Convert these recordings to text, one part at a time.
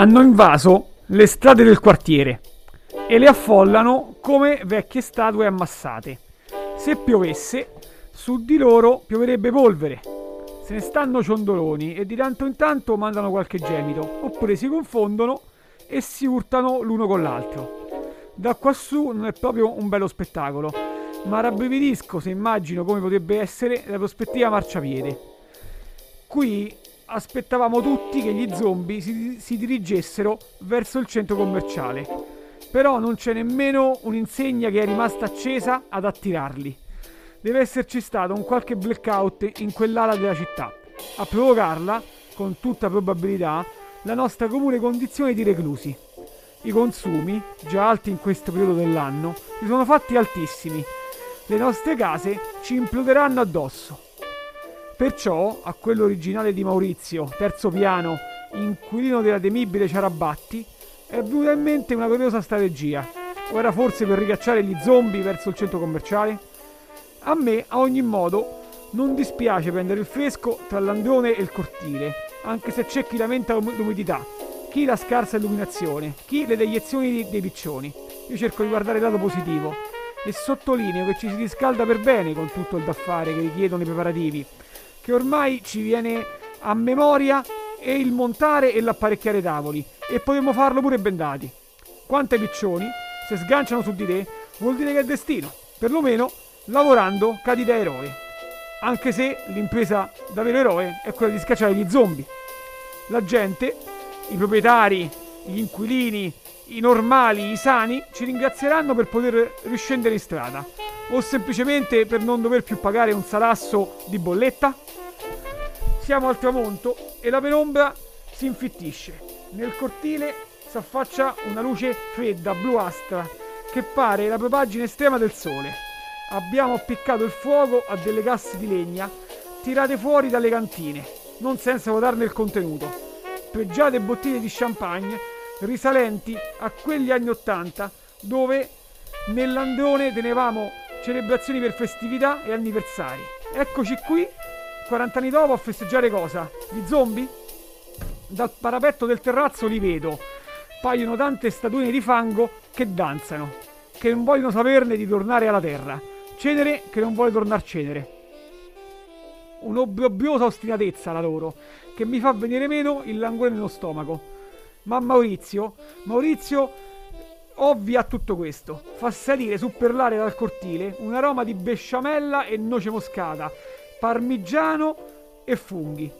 hanno invaso le strade del quartiere e le affollano come vecchie statue ammassate. Se piovesse, su di loro pioverebbe polvere. Se ne stanno ciondoloni e di tanto in tanto mandano qualche gemito, oppure si confondono e si urtano l'uno con l'altro. Da quassù non è proprio un bello spettacolo, ma rabbrividisco se immagino come potrebbe essere la prospettiva marciapiede. Qui aspettavamo tutti che gli zombie si, si dirigessero verso il centro commerciale, però non c'è nemmeno un'insegna che è rimasta accesa ad attirarli. Deve esserci stato un qualche blackout in quell'ala della città, a provocarla, con tutta probabilità, la nostra comune condizione di reclusi. I consumi, già alti in questo periodo dell'anno, si sono fatti altissimi. Le nostre case ci imploderanno addosso. Perciò, a quello originale di Maurizio, terzo piano, inquilino della temibile Ciarabatti, è venuta in mente una curiosa strategia. O era forse per ricacciare gli zombie verso il centro commerciale? A me, a ogni modo, non dispiace prendere il fresco tra l'androne e il cortile, anche se c'è chi lamenta l'umidità, chi la scarsa illuminazione, chi le deiezioni dei piccioni. Io cerco di guardare il lato positivo e sottolineo che ci si riscalda per bene con tutto il da fare che richiedono i preparativi che ormai ci viene a memoria e il montare e l'apparecchiare tavoli e potremmo farlo pure bendati. Quanto ai piccioni, se sganciano su di te, vuol dire che è destino. Perlomeno, lavorando, cadi da eroe. Anche se l'impresa da vero eroe è quella di scacciare gli zombie. La gente, i proprietari, gli inquilini, i normali, i sani, ci ringrazieranno per poter riscendere in strada o semplicemente per non dover più pagare un salasso di bolletta? Siamo al tramonto e la penombra si infittisce. Nel cortile si affaccia una luce fredda, bluastra, che pare la propagine estrema del sole. Abbiamo appiccato il fuoco a delle casse di legna tirate fuori dalle cantine, non senza votarne il contenuto. Pregiate bottiglie di champagne risalenti a quegli anni Ottanta dove nell'androne tenevamo celebrazioni per festività e anniversari. Eccoci qui, 40 anni dopo, a festeggiare cosa? Gli zombie? Dal parapetto del terrazzo li vedo. Paiono tante statuine di fango che danzano, che non vogliono saperne di tornare alla terra. Cenere che non vuole tornare cenere. Un'obbrobriosa ostinatezza la loro, che mi fa venire meno il languore nello stomaco. Ma Maurizio, Maurizio ovvia tutto questo. Fa salire su per l'aria dal cortile un aroma di besciamella e noce moscata, parmigiano e funghi.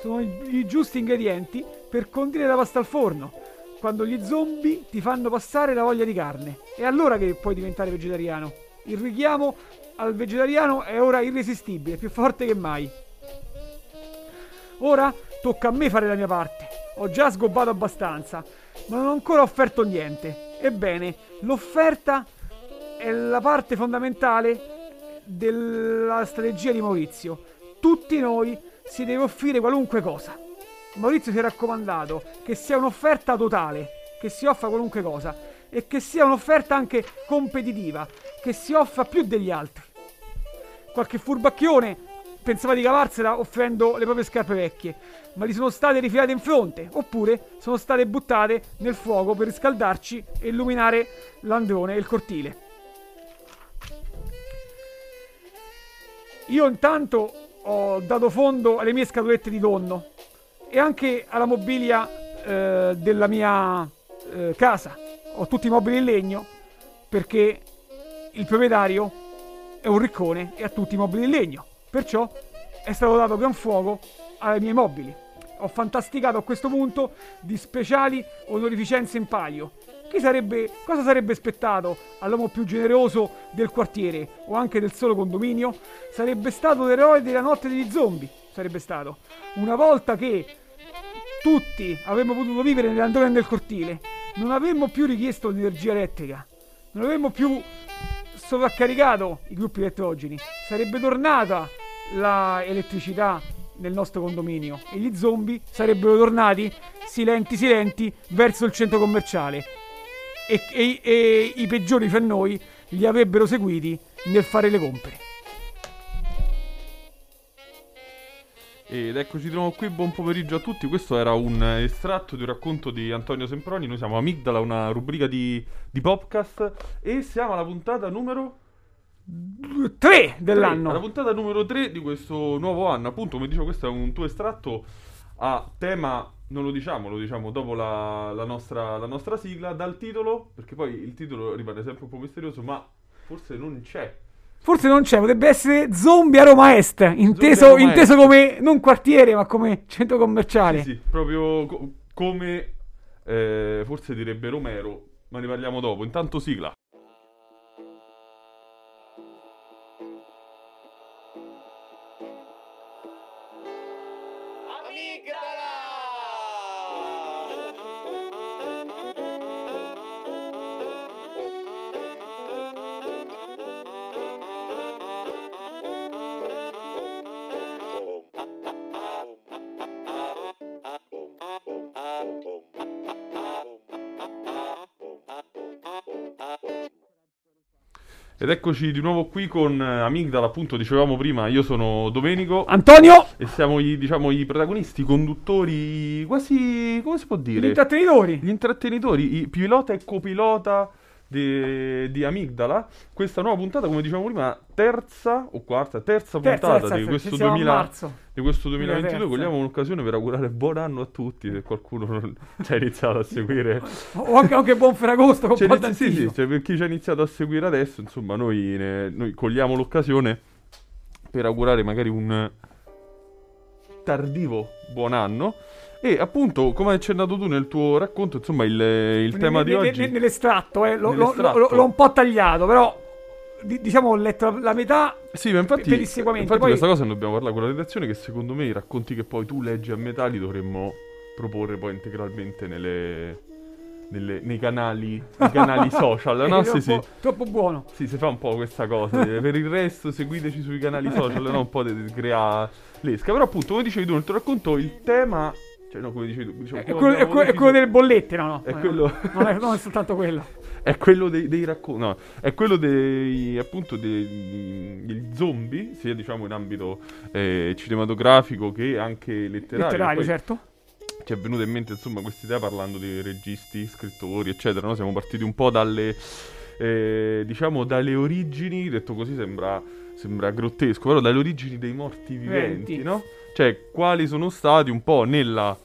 Sono i giusti ingredienti per condire la pasta al forno, quando gli zombie ti fanno passare la voglia di carne. È allora che puoi diventare vegetariano. Il richiamo al vegetariano è ora irresistibile, più forte che mai. Ora tocca a me fare la mia parte. Ho già sgobbato abbastanza, ma non ho ancora offerto niente. Ebbene, l'offerta è la parte fondamentale della strategia di Maurizio. Tutti noi si deve offrire qualunque cosa. Maurizio si è raccomandato che sia un'offerta totale, che si offra qualunque cosa e che sia un'offerta anche competitiva, che si offra più degli altri. Qualche furbacchione pensava di cavarsela offrendo le proprie scarpe vecchie, ma gli sono state rifilate in fronte, oppure sono state buttate nel fuoco per riscaldarci e illuminare l'androne e il cortile. Io intanto ho dato fondo alle mie scatolette di tonno e anche alla mobilia eh, della mia eh, casa. Ho tutti i mobili in legno perché il proprietario è un riccone e ha tutti i mobili in legno. Perciò è stato dato gran fuoco ai miei mobili. Ho fantasticato a questo punto di speciali onorificenze in palio. Sarebbe, cosa sarebbe aspettato all'uomo più generoso del quartiere o anche del solo condominio? Sarebbe stato l'eroe della notte degli zombie. Sarebbe stato. Una volta che tutti avremmo potuto vivere nell'androne del cortile, non avremmo più richiesto l'energia elettrica, non avremmo più sovraccaricato i gruppi elettrogeni, sarebbe tornata l'elettricità nel nostro condominio e gli zombie sarebbero tornati silenti silenti verso il centro commerciale e, e, e i peggiori fra noi li avrebbero seguiti nel fare le compere. Ed eccoci di nuovo qui, buon pomeriggio a tutti. Questo era un estratto di un racconto di Antonio Semproni. Noi siamo Amigdala, una rubrica di, di podcast. E siamo alla puntata numero 3 dell'anno. Tre, la puntata numero 3 di questo nuovo anno. Appunto, come dicevo, questo è un tuo estratto a tema, non lo diciamo, lo diciamo dopo la, la, nostra, la nostra sigla, dal titolo, perché poi il titolo rimane sempre un po' misterioso, ma forse non c'è Forse non c'è, potrebbe essere Zombie a Roma Est, inteso, Roma inteso Est. come non quartiere, ma come centro commerciale. Sì, sì proprio co- come eh, forse direbbe Romero, ma ne parliamo dopo. Intanto sigla. Ed eccoci di nuovo qui con eh, Amigdala, appunto dicevamo prima, io sono Domenico. Antonio! E siamo i, diciamo, i protagonisti, i conduttori, quasi, come si può dire? Gli intrattenitori. Gli intrattenitori, i pilota e copilota di, di, Amigdala. Questa nuova puntata, come dicevamo prima, terza o quarta, terza, terza puntata terza, di, questo 2000, di, questo 2022. Cogliamo un'occasione per augurare buon anno a tutti. Se qualcuno non ci ha iniziato a seguire, o anche, anche buon Ferragosto. Con cioè, sì, sì, cioè, per chi ci ha iniziato a seguire adesso, insomma, noi, ne, noi cogliamo l'occasione per augurare magari un tardivo buon anno. E appunto, come hai accennato tu nel tuo racconto, insomma, il, il tema di oggi... Nell'estratto, eh, lo, nell'estratto. Lo, lo, l'ho un po' tagliato, però diciamo ho letto la metà sì, ma infatti, infatti poi... questa cosa ne dobbiamo parlare con la redazione che secondo me i racconti che poi tu leggi a metà li dovremmo proporre poi integralmente nelle, nelle, nei canali, nei canali social, no? Sì, sì. troppo buono. Sì, si fa un po' questa cosa. per il resto seguiteci sui canali social, no? Un po' di crea l'esca. Però appunto, come dicevi tu nel tuo racconto, il tema cioè, no, come dicevi tu. Diciamo, è, quello, è, que- è, quello, delle bollette, no, no. È quello... non, è, non è soltanto quello. è quello dei, dei racconti. No, è quello dei. appunto dei, degli zombie, sia diciamo in ambito eh, cinematografico che anche letterario. Letterario, certo. Ci è venuta in mente, insomma, questa idea parlando di registi, scrittori, eccetera. No? Siamo partiti un po' dalle. Eh, diciamo dalle origini, detto così sembra, sembra grottesco, però dalle origini dei morti viventi, Venti. no? Cioè, quali sono stati un po' nella,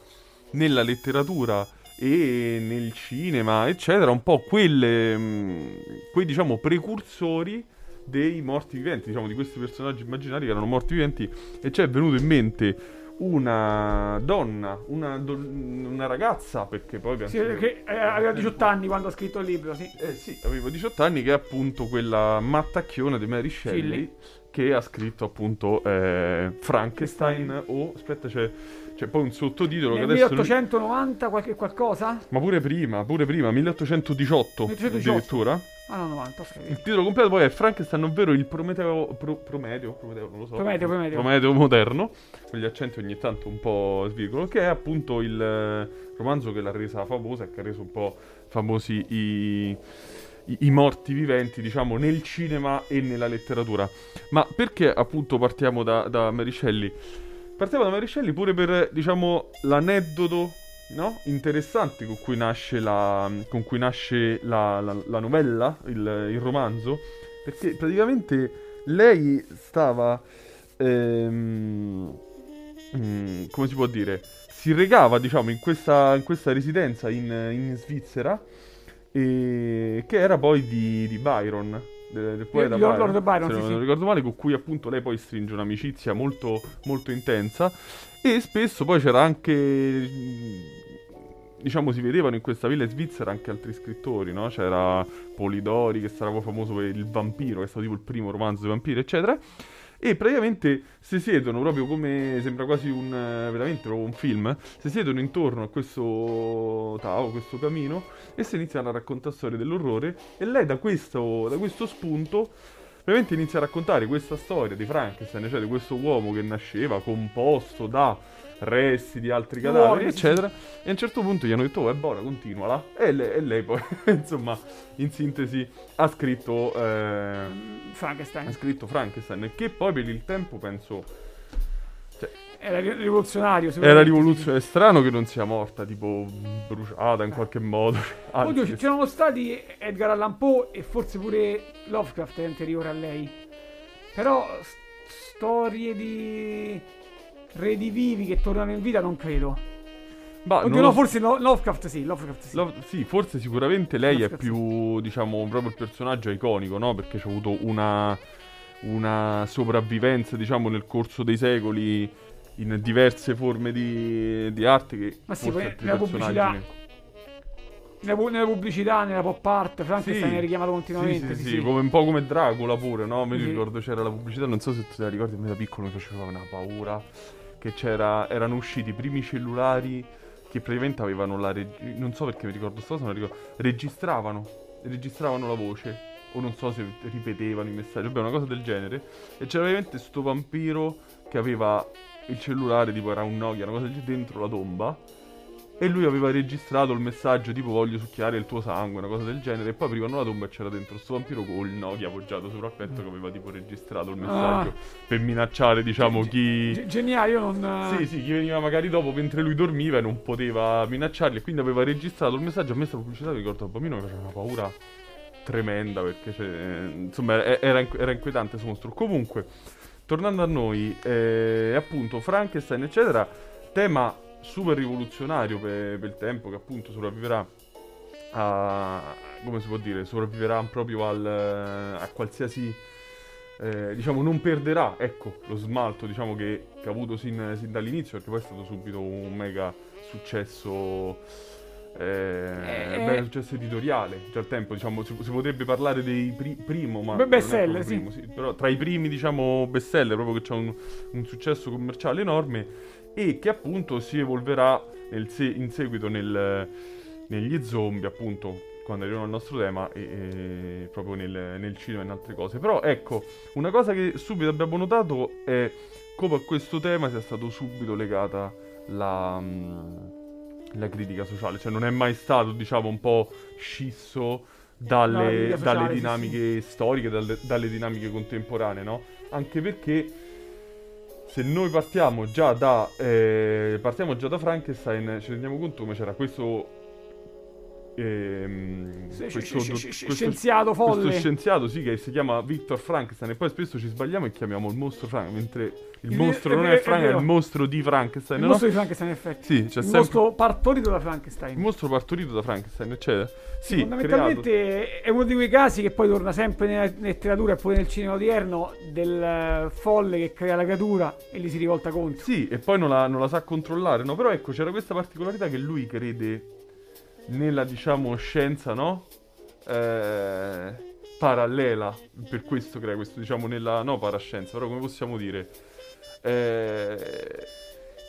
nella letteratura e nel cinema, eccetera, un po' quelle, mh, mm, quei diciamo precursori dei morti viventi, diciamo di questi personaggi immaginari che erano morti viventi e ci è venuto in mente una donna, una, do- una ragazza, perché poi penso... Sì, che eh, aveva 18 anni quando ha scritto il libro, sì. Eh sì, aveva 18 anni che è appunto quella mattacchiona di Mary Shelley, Shelley. Che ha scritto appunto eh, Frankenstein o... aspetta c'è... C'è poi un sottotitolo Nel che adesso... 1890 qualche qualcosa? Ma pure prima, pure prima, 1818, 1818. addirittura. Ah no, 90, ok. Il titolo completo poi è Frankenstein, ovvero il Prometeo... Pro, Prometeo, Prometeo, non lo so. Prometeo, Prometeo. Prometeo moderno, con gli accenti ogni tanto un po' svirgolo, che è appunto il romanzo che l'ha resa famosa e che ha reso un po' famosi i... I, morti viventi, diciamo, nel cinema e nella letteratura. Ma perché appunto partiamo da, da Mary Shelley? Partiamo da Mary Shelley pure per, diciamo, l'aneddoto no? interessante con cui nasce la, cui nasce la, la, la novella, il, il, romanzo, perché praticamente lei stava, ehm, mm, come si può dire, si regava diciamo in questa, in questa residenza in, in Svizzera, e, che era poi di, di Byron, del, del poeta Byron, Lord Byron se sì, non, sì. ricordo male, con cui appunto lei poi stringe un'amicizia molto, molto intensa e spesso poi c'era anche diciamo si vedevano in questa villa svizzera anche altri scrittori, no? C'era Polidori che sarà famoso per Il vampiro, che è stato tipo il primo romanzo dei vampiri, eccetera. E praticamente si siedono proprio come sembra quasi un veramente proprio un film. Si siedono intorno a questo tavolo, questo camino e si iniziano a raccontare storie dell'orrore. E lei da questo, da questo spunto veramente inizia a raccontare questa storia di Frankenstein, cioè di questo uomo che nasceva composto da resti di altri cadaveri, eccetera. E a un certo punto gli hanno detto, oh, è buona, continuala. E lei, e lei poi, insomma, in sintesi, ha scritto... Eh, Frankenstein. Ha scritto Frankenstein, che poi per il tempo penso... Cioè, Era ri- rivoluzionario. Era rivoluzionario. È strano che non sia morta, tipo bruciata in qualche modo. Anzi, Oddio, c- c'erano stati Edgar Allan Poe e forse pure Lovecraft è anteriore a lei. Però s- storie di redivivi che tornano in vita non credo. ma Oddio, no, lo- forse no- Lovecraft sì, Lovecraft sì. Lo- sì, forse sicuramente lei è Lovecraft, più, diciamo, proprio il personaggio iconico, no? Perché c'ha avuto una, una sopravvivenza, diciamo, nel corso dei secoli in diverse forme di, di arte che Ma sì, forse altri nella personaggi Nella, nella pubblicità, nella pop art, Frankenstein Sì. è richiamato Sì, continuamente. sì, sì, sì, sì. come- un po' come Dracula pure, no? Mi Sì. ricordo c'era la pubblicità, non so se te la ricordi, a me da piccolo mi faceva una paura, che erano usciti i primi cellulari che praticamente avevano la reg- non so perché mi ricordo sta cosa, non ricordo, registravano, registravano la voce, o non so se ripetevano i messaggi, vabbè una cosa del genere, e c'era veramente sto vampiro che aveva il cellulare, tipo era un Nokia, una cosa del genere, dentro la tomba, e lui aveva registrato il messaggio tipo voglio succhiare il tuo sangue, una cosa del genere. E poi aprivano la tomba e c'era dentro sto vampiro con il Nokia appoggiato sopra il petto che aveva tipo registrato il messaggio per minacciare, diciamo, chi... Ge- geniale, non... Sì, sì, chi veniva magari dopo mentre lui dormiva e non poteva minacciarli. E quindi aveva registrato il messaggio. A me sta pubblicità, mi ricordo, da bambino mi faceva una paura tremenda perché, cioè, insomma, era, era inquietante questo mostro. Comunque, tornando a noi, eh, appunto, Frankenstein, eccetera, tema super rivoluzionario per, per il tempo che appunto sopravviverà a... come si può dire? Sopravviverà proprio al, a qualsiasi... eh, diciamo non perderà ecco lo smalto diciamo che, che ha avuto sin, sin dall'inizio perché poi è stato subito un mega successo eh, Eh, beh, successo editoriale già al tempo diciamo si, si potrebbe parlare dei pri- primo ma Beh, bestseller, proprio primo, però tra i primi diciamo bestseller proprio che c'ha un, un successo commerciale enorme e che appunto si evolverà nel se- in seguito nel- negli zombie appunto quando arriviamo al nostro tema e, e proprio nel, nel cinema e in altre cose. Però ecco una cosa che subito abbiamo notato è come a questo tema sia stato subito legata la, mm, la critica sociale, cioè non è mai stato, diciamo, un po' scisso No, dalle, critica sociale, dalle sì, dinamiche storiche, dalle, dalle dinamiche contemporanee, no? Anche perché se noi partiamo già da eh, partiamo già da Frankenstein, ci rendiamo conto come c'era questo ehm, Sì, questo, do- sci- questo- scienziato folle. questo scienziato sì che si chiama Victor Frankenstein e poi spesso ci sbagliamo e chiamiamo il mostro Frankenstein mentre il Il- mostro è non è è Frankenstein, è vero. il mostro di Frankenstein, Il no? mostro di Frankenstein, in effetti. Sì, c'è il sempre mostro partorito da il Frankenstein. mostro partorito da Frankenstein, eccetera. Sì, Fondamentalmente creato- è uno di quei casi che poi torna sempre nella letteratura e poi nel cinema odierno del folle che crea la creatura e gli si rivolta contro. Sì, e poi non la, non la sa controllare, no? Però ecco, c'era questa particolarità che lui crede nella, diciamo, scienza, no? Eh, parallela, per questo crea questo, diciamo, nella... no parascienza, però come possiamo dire? Eh,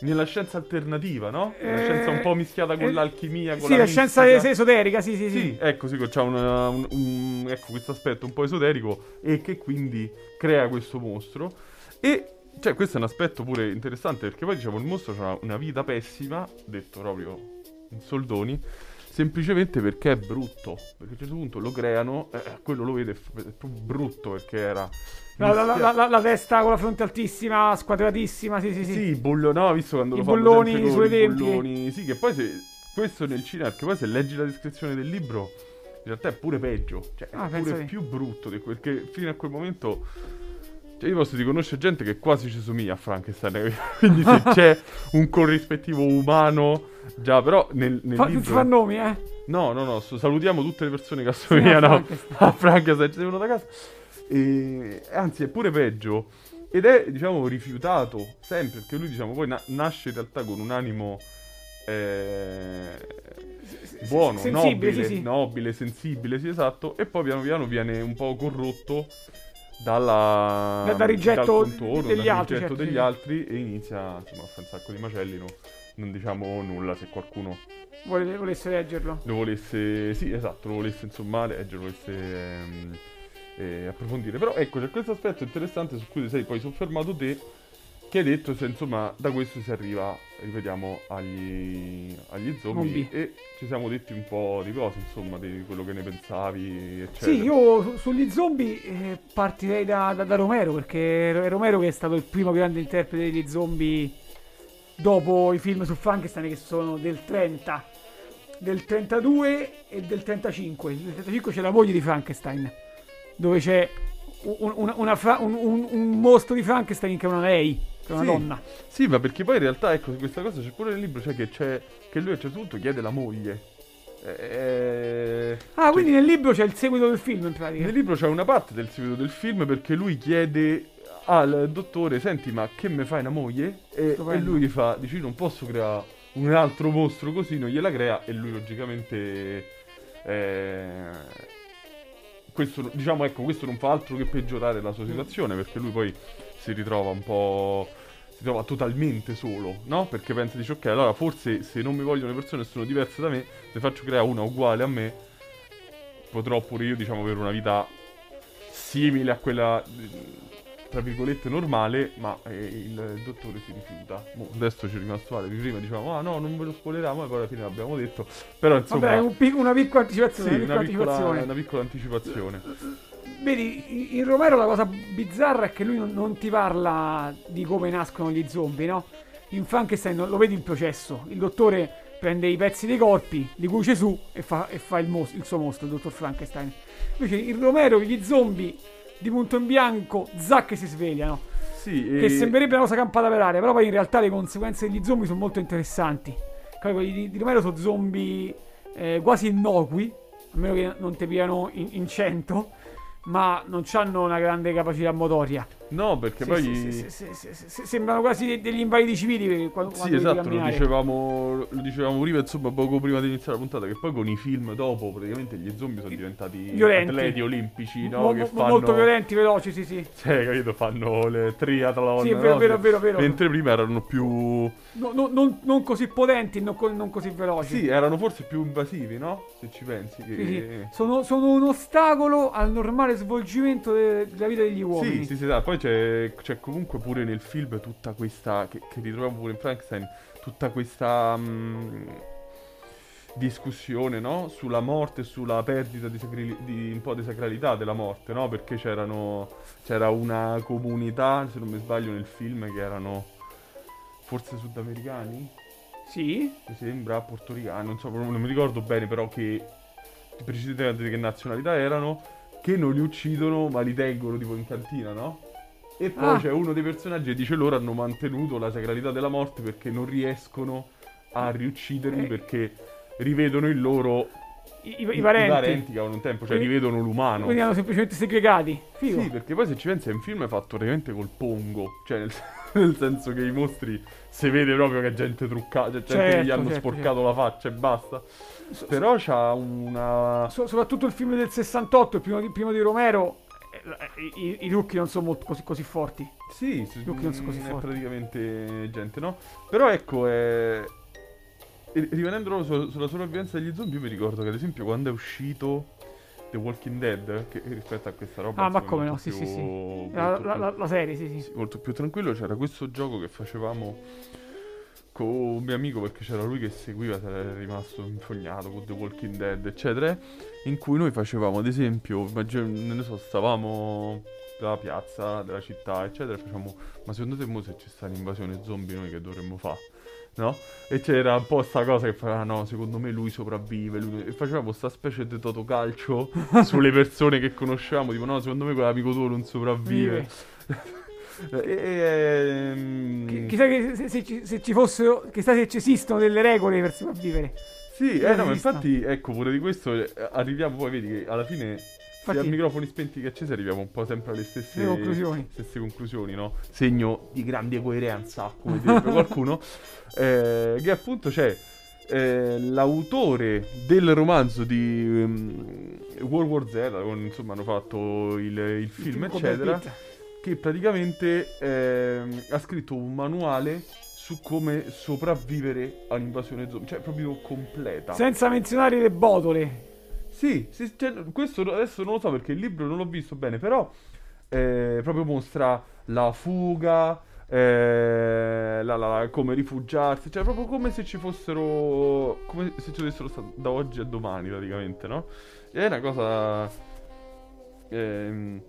nella scienza alternativa, no? Una Eh, scienza un po' mischiata con eh, l'alchimia, con Sì, la la scienza mistica. es- esoterica, sì, sì, sì. Sì, ecco, sì, c'ha una- un, un- ecco, questo aspetto un po' esoterico e che quindi crea questo mostro. E cioè, questo è un aspetto pure interessante perché poi diciamo il mostro ha una vita pessima, detto proprio in soldoni, semplicemente perché è brutto. Perché a un certo punto lo creano, eh, quello lo vede, è proprio brutto perché era... La, la- la- la- testa con la fronte altissima, squadratissima, sì, sì, sì. Sì, i bullo- no, visto quando I lo sempre con sulle i bulloni. Sì, che poi se questo nel cinema, perché poi se leggi la descrizione del libro, in realtà è pure peggio, cioè è Ah, pure te. più brutto di quel che fino a quel momento cioè io posso riconoscere gente che quasi ci somiglia a Frankenstein, quindi se c'è un corrispettivo umano già, però nel, nel Fa, libro fa nomi, eh. No, no, no, salutiamo tutte le persone che assomigliano Frankenstein. a Frankenstein, ci devono da casa. E, anzi, è pure peggio. Ed è, diciamo, rifiutato sempre, perché lui, diciamo, poi na- nasce in realtà con un animo eh, buono, Sensibile, nobile, sì, sì. nobile, sensibile, sì, esatto. E poi piano piano viene un po' corrotto dalla, Da- dal rigetto dal contorno, degli dal altri, rigetto certo, degli sì. altri e inizia, insomma, a fare un sacco di macelli, no? Non diciamo nulla se qualcuno Vole- volesse leggerlo. lo volesse, sì, esatto, lo volesse insomma leggere, volesse ehm, eh, approfondire. Però ecco, c'è questo aspetto interessante su cui ti sei poi soffermato te, che hai detto se insomma da questo si arriva, ripetiamo, agli, agli zombie, Zombie. e ci siamo detti un po' di cose, insomma, di quello che ne pensavi, eccetera. Sì, io su- sugli zombie eh, partirei da, da- da Romero, perché è Romero che è stato il primo grande interprete degli zombie dopo i film su Frankenstein che sono del 30, del 32 e del 35. Nel 35 c'è la moglie di Frankenstein, dove c'è un, una, una fra- un, un, un mostro di Frankenstein che è una lei, che è una Sì. donna. Sì, ma perché poi in realtà, ecco, questa cosa c'è pure nel libro, cioè che, c'è, che lui a un certo punto chiede la moglie. Eh, Ah, quindi nel libro c'è il seguito del film in pratica. Nel libro c'è una parte del seguito del film perché lui chiede al dottore, senti ma che me fai una moglie? E, e lui gli fa, dici non posso creare un altro mostro così, non gliela crea e lui logicamente... eh, questo, diciamo ecco, questo non fa altro che peggiorare la sua situazione perché lui poi si ritrova un po'... si trova totalmente solo, no? Perché pensa, dice ok, allora forse se non mi vogliono le persone e sono diverse da me, ne faccio creare una uguale a me, potrò pure io, diciamo, avere una vita simile a quella, tra virgolette, normale, ma eh, il dottore si rifiuta. Mo, adesso ci è rimasto male, prima dicevamo, ah no, non ve lo spoileriamo, e poi alla fine l'abbiamo detto, però insomma... Vabbè, un pic- una piccola anticipazione. sì, una piccola, anticipazione. una piccola anticipazione. Vedi, in- Romero la cosa bizzarra è che lui non, non ti parla di come nascono gli zombie, no? In Frankenstein lo vedi il processo. Il dottore prende i pezzi dei corpi, li cuce su e fa, e fa il, mos- il suo mostro, il dottor Frankenstein. Invece in Romero gli zombie di punto in bianco, zac che si svegliano. Sì, Che e- sembrerebbe una cosa campata per aria, però poi in realtà le conseguenze degli zombie sono molto interessanti. Poi quelli di, di Romero sono zombie eh, quasi innocui, a meno che non ti piano in, in 100, ma non hanno una grande capacità motoria. No, perché Sì, poi... sì, sì, sì, sì, sì, sì, sì, sembrano quasi de- degli invalidi civili perché quando, Sì, quando esatto, lo dicevamo, lo dicevamo prima, insomma, poco prima di iniziare la puntata, che poi con i film dopo praticamente gli zombie sono diventati Violenti. atleti olimpici, no? Mo- che mo- fanno... Molto violenti, veloci, sì, sì. Cioè, capito, fanno le triathlon, Sì, vero, no? vero, vero, vero. Mentre prima erano più... No- no- non, non così potenti, non, non così veloci. Sì, erano forse più invasivi, no? Se ci pensi. Che... Sì, sì. Sono, sono un ostacolo al normale svolgimento de- della vita degli uomini. Sì, sì, sì, esatto. Poi c'è, c'è comunque pure nel film tutta questa, che, che ritroviamo pure in Frankenstein, tutta questa mh, discussione, no? Sulla morte, sulla perdita di, sacri- di un po' di sacralità della morte, no? Perché c'erano, c'era una comunità, se non mi sbaglio nel film, che erano forse sudamericani, Sì? mi sembra, portoricani, non so, non mi ricordo bene, però che precisamente di che nazionalità erano, che non li uccidono ma li tengono tipo in cantina, no? E poi Ah. c'è uno dei personaggi che dice loro hanno mantenuto la sacralità della morte perché non riescono a riucciderli Eh. perché rivedono in loro I, i- i parenti. che avevano un tempo, cioè Quindi- rivedono l'umano. Quindi hanno semplicemente segregati. Figo. Sì, perché poi se ci pensi è un film fatto praticamente col pongo, cioè nel, nel senso che i mostri si vede proprio che è gente truccata, cioè gente che gli Certo, hanno certo, sporcato la faccia e basta. Però c'ha una... So- soprattutto il film del 68, il primo di, primo di Romero, i, i, i trucchi non sono molto così, così forti. Sì, sì, Luke non sono così è forti. praticamente gente, no? Però ecco, eh, ri- rimanendo su- sulla sopravvivenza degli zombie, io mi ricordo che ad esempio quando è uscito The Walking Dead, che rispetto a questa roba... Ah, ma come no, sì, sì, più- sì. molto La, la- la- la serie, sì, sì. sì, molto più tranquillo, c'era questo gioco che facevamo con un mio amico perché c'era lui che seguiva, se era rimasto infognato con The Walking Dead, eccetera, in cui noi facevamo, ad esempio, ne so, stavamo dalla piazza della città, eccetera, e facciamo, ma secondo te mo se ci sta un'invasione zombie noi che dovremmo fare? No? E c'era un po' sta cosa che faceva, no, secondo me lui sopravvive, lui... e facevamo sta specie di totocalcio sulle persone che conoscevamo, tipo no, secondo me quell'amico tuo non sopravvive. E, e, ehm, Chi- Chissà che se, se ci, se ci fossero, chissà se ci esistono delle regole per sopravvivere. Sì, eh, no, ma infatti, ecco, pure di questo eh, arriviamo poi, vedi che alla fine, sia Infatti- a microfoni spenti che accesi, arriviamo un po' sempre alle stesse Le conclusioni. stesse conclusioni, no? Segno di grande coerenza, come direbbe qualcuno, eh, che appunto c'è eh, l'autore del romanzo di ehm, World War Z, con- insomma hanno fatto il, il film, Brad eccetera, Pitt. Che praticamente ehm, ha scritto un manuale su come sopravvivere all'invasione zombie, cioè proprio completa. Senza menzionare le botole. Sì, sì, cioè, questo adesso non lo so perché il libro non l'ho visto bene, però eh, proprio mostra la fuga, eh, la- la- la- come rifugiarsi, cioè proprio come se ci fossero, come se ci fossero da oggi a domani praticamente, no? È una cosa, ehm,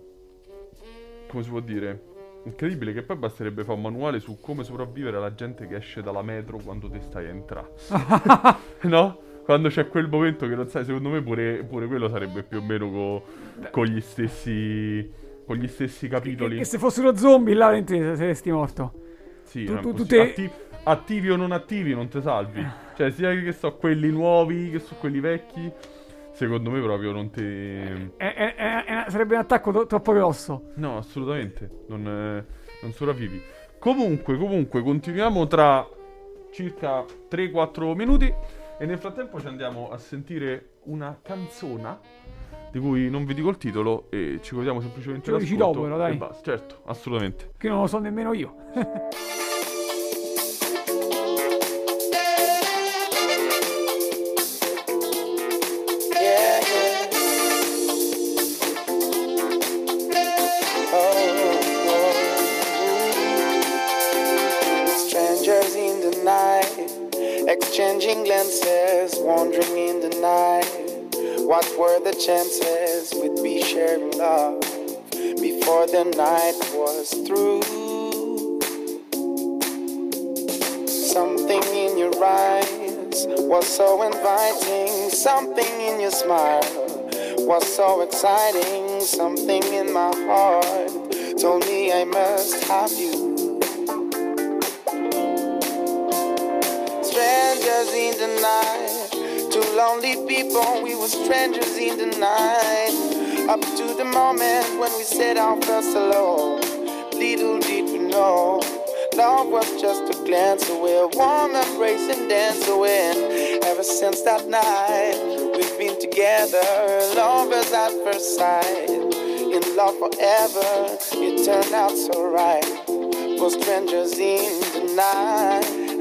come si può dire, incredibile che poi basterebbe fare un manuale su come sopravvivere alla gente che esce dalla metro quando te stai a entrare. no? Quando c'è quel momento che non sai, secondo me pure, pure quello sarebbe più o meno co- con gli stessi con gli stessi capitoli. Che, che se fossi uno zombie là dentro saresti morto. Sì, Tu- tu- tu te- Atti- attivi o non attivi non ti salvi. Cioè, sia che so quelli nuovi che so quelli vecchi, secondo me proprio non ti... È- è- è- sarebbe un attacco to- troppo grosso. No, assolutamente, non, non sopravvivi. Comunque, comunque, continuiamo tra circa 3-4 minuti e nel frattempo ci andiamo a sentire una canzona di cui non vi dico il titolo e ci godiamo semplicemente Ce lo dici l'ascolto dopo, però, dai. e basta. Certo, assolutamente. Che non lo so nemmeno io. strangers in the night. Up to the moment when we said our first hello. Little did we know. Love was just a glance away, a warm embrace and dance away. Ever since that night, we've been together, lovers at first sight. In love forever, it turned out so right. For strangers in the night,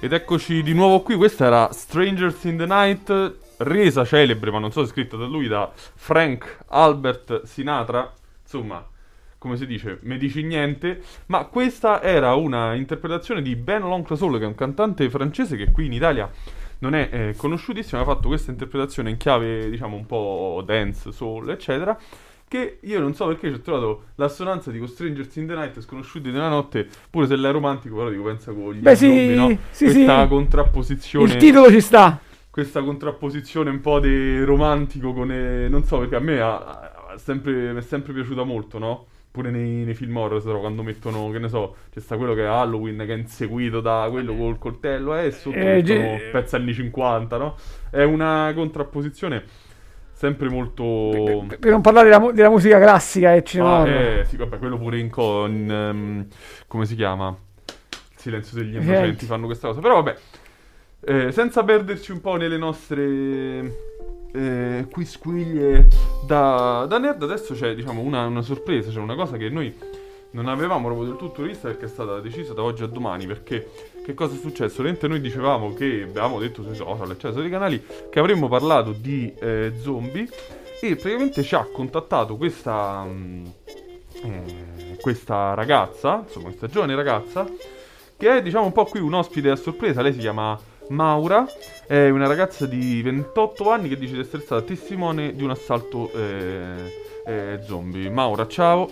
Ed eccoci di nuovo qui, questa era Strangers in the Night, resa celebre, ma non so se scritta da lui, da Frank Albert Sinatra, insomma, come si dice, me dici niente, ma questa era una interpretazione di Ben L'Oncle Soul, che è un cantante francese che qui in Italia non è eh, conosciutissimo, ha fatto questa interpretazione in chiave, diciamo, un po' dance, soul, eccetera, che io non so perché ci ho trovato l'assonanza di Strangers in the Night, sconosciuti nella notte, pure se lei è romantico, però dico, pensa con gli Beh, sì, zombie, no? sì, Questa sì. contrapposizione Il titolo ci sta. questa contrapposizione un po' di romantico con... eh, non so, perché a me ha, ha sempre, mi è sempre piaciuta molto, no? pure nei, nei film horror, però, quando mettono, che ne so, c'è sta quello che è Halloween che è inseguito da quello col coltello e sotto Eh, mettono ge- pezzi anni 50, no? È una contrapposizione sempre molto... Per, per non parlare della, della musica classica e cinema Ah, eh, sì, vabbè, quello pure in, co- in, ehm, come si chiama? Il silenzio degli innocenti fanno questa cosa. Però vabbè, eh, senza perderci un po' nelle nostre eh, quisquiglie da, da nerd, adesso c'è diciamo una, una sorpresa, c'è una cosa che noi non avevamo proprio del tutto vista perché è stata decisa da oggi a domani, perché che cosa è successo? Ovviamente noi dicevamo che, avevamo detto sui social, eccetera, sui canali, che avremmo parlato di eh, zombie e praticamente ci ha contattato questa, mm, eh, questa ragazza, insomma questa giovane ragazza, che è diciamo un po' qui un ospite a sorpresa, lei si chiama Maura, è una ragazza di 28 anni che dice di essere stata testimone di un assalto eh, eh, zombie. Maura, ciao.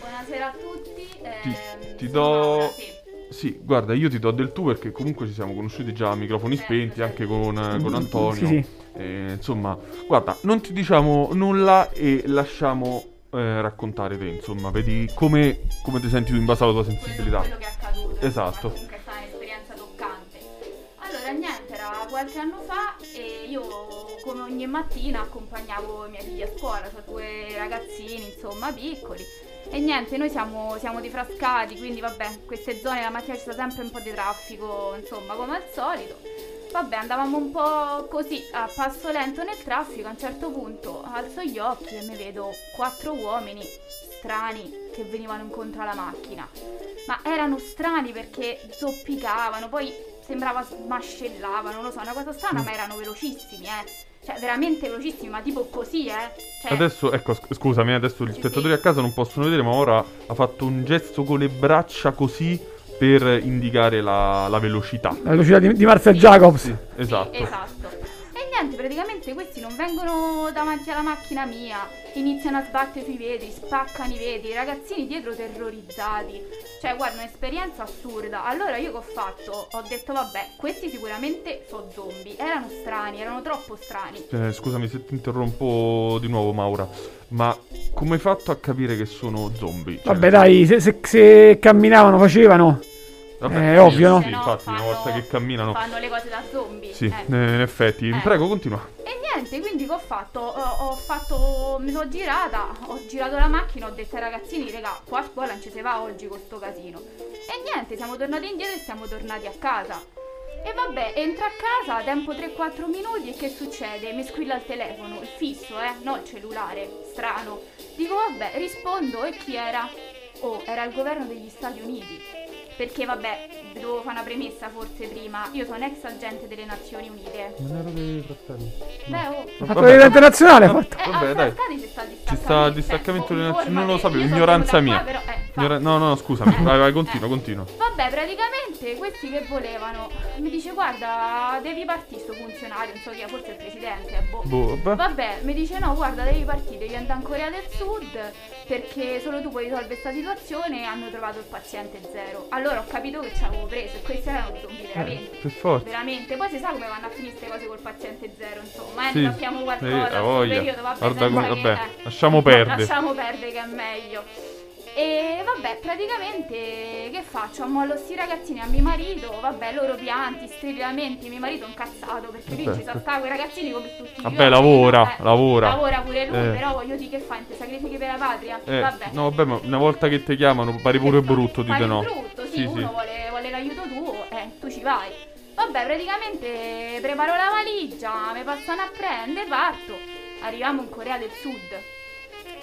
Buonasera a tutti. Ti- ehm, ti do- Maura, sì. Sì, guarda, io ti do del tu perché comunque ci siamo conosciuti già a microfoni spenti, anche con, con Antonio. Sì, sì. Eh, insomma, guarda, non ti diciamo nulla e lasciamo eh, raccontare te, insomma, vedi come, come ti senti tu in base alla tua Quello, sensibilità. quello che è accaduto. Esatto. insomma, Comunque è stata un'esperienza toccante. Allora, niente, era qualche anno fa e io, come ogni mattina, accompagnavo i miei figli a scuola, ho due ragazzini, insomma, piccoli. E niente, noi siamo, siamo difrascati, quindi vabbè, queste zone la mattina sta sempre un po' di traffico, insomma, come al solito. Vabbè, andavamo un po' così, a passo lento nel traffico, a un certo punto alzo gli occhi e mi vedo quattro uomini strani che venivano incontro alla macchina. Ma erano strani perché zoppicavano, poi sembrava smascellavano, non lo so, una cosa strana, ma erano velocissimi, eh. Cioè, veramente velocissimi, ma tipo così, eh. Cioè, Adesso, ecco, sc- scusami, adesso gli Sì, spettatori sì. a casa non possono vedere, ma ora ha fatto un gesto con le braccia così per indicare la, la velocità. La velocità di, di Marzia Jacobs. Sì, Sì, esatto. esatto. Niente, praticamente questi non vengono davanti alla macchina mia, iniziano a sbattere sui vetri, spaccano i vetri, i ragazzini dietro terrorizzati. Cioè, guarda, un'esperienza assurda. Allora io che ho fatto? Ho detto, vabbè, questi sicuramente sono zombie. Erano strani, erano troppo strani. Eh, scusami se ti interrompo di nuovo, Maura, ma come hai fatto a capire che sono zombie? Cioè, Vabbè, dai, se, se- se camminavano, facevano. Vabbè, è sì, ovvio, no? Sì, infatti, una fanno- volta che camminano. Fanno le cose da zombie. Sì, eh. eh, in effetti. Eh. Prego, continua. E niente, quindi che ho fatto? Ho, ho fatto. Mi sono girata, ho girato la macchina, ho detto ai ragazzini, raga, qua a scuola non ci si va oggi con sto casino. E niente, siamo tornati indietro e siamo tornati a casa. E vabbè, entra a casa, tempo 3-4 minuti e che succede? Mi squilla il telefono, il fisso, eh, no il cellulare, strano. Dico vabbè, rispondo e chi era? Oh, era il governo degli Stati Uniti. Perché vabbè, devo fare una premessa forse prima. Io sono ex agente delle Nazioni Unite. Non ero dei fratelli. Beh, oh. Ha fatto la internazionale, ha fatto. Eh, Vabbè, dai. Ci sta il distaccamento, delle nazioni. Non lo sapevo, ignoranza mia. qua, però, eh, infatti. Ignora- No, no, scusami. Eh. Vai, vai, continua, Eh. continua. Vabbè, praticamente questi che volevano mi dice guarda, devi partire sto funzionario, non so chi è, forse il presidente, eh, boh. Boh, vabbè. Vabbè, mi dice no, guarda, devi partire, devi andare in Corea del Sud perché solo tu puoi risolvere questa situazione e hanno trovato il paziente zero. Allora ho capito che ci avevo preso e questi erano zombie veramente. Per forza. Veramente, poi si sa come vanno a finire queste cose col paziente zero, insomma, eh, Sì, ne sappiamo qualcosa questo voglia. periodo, vabbè, Guarda come- che- vabbè, eh. lasciamo perdere. Lasciamo perdere che è meglio. E vabbè, praticamente che faccio? Ammollo sti ragazzini a mio marito, vabbè, loro pianti, strillamenti, mio marito è incazzato perché Vabbè, ci sa sta quei ragazzini come tutti i Vabbè, giorni, lavora? Eh, lavora. Lavora pure lui, Eh. però voglio dire che fa, ti sacrifichi per la patria? Eh, vabbè. no, vabbè, ma una volta che ti chiamano, pare pure Esatto. brutto di Pare te no. brutto, sì, Sì, uno sì. Vuole, vuole l'aiuto tuo, eh, tu ci vai. Vabbè, praticamente preparo la valigia, mi passano a prendere, parto. Arriviamo in Corea del Sud.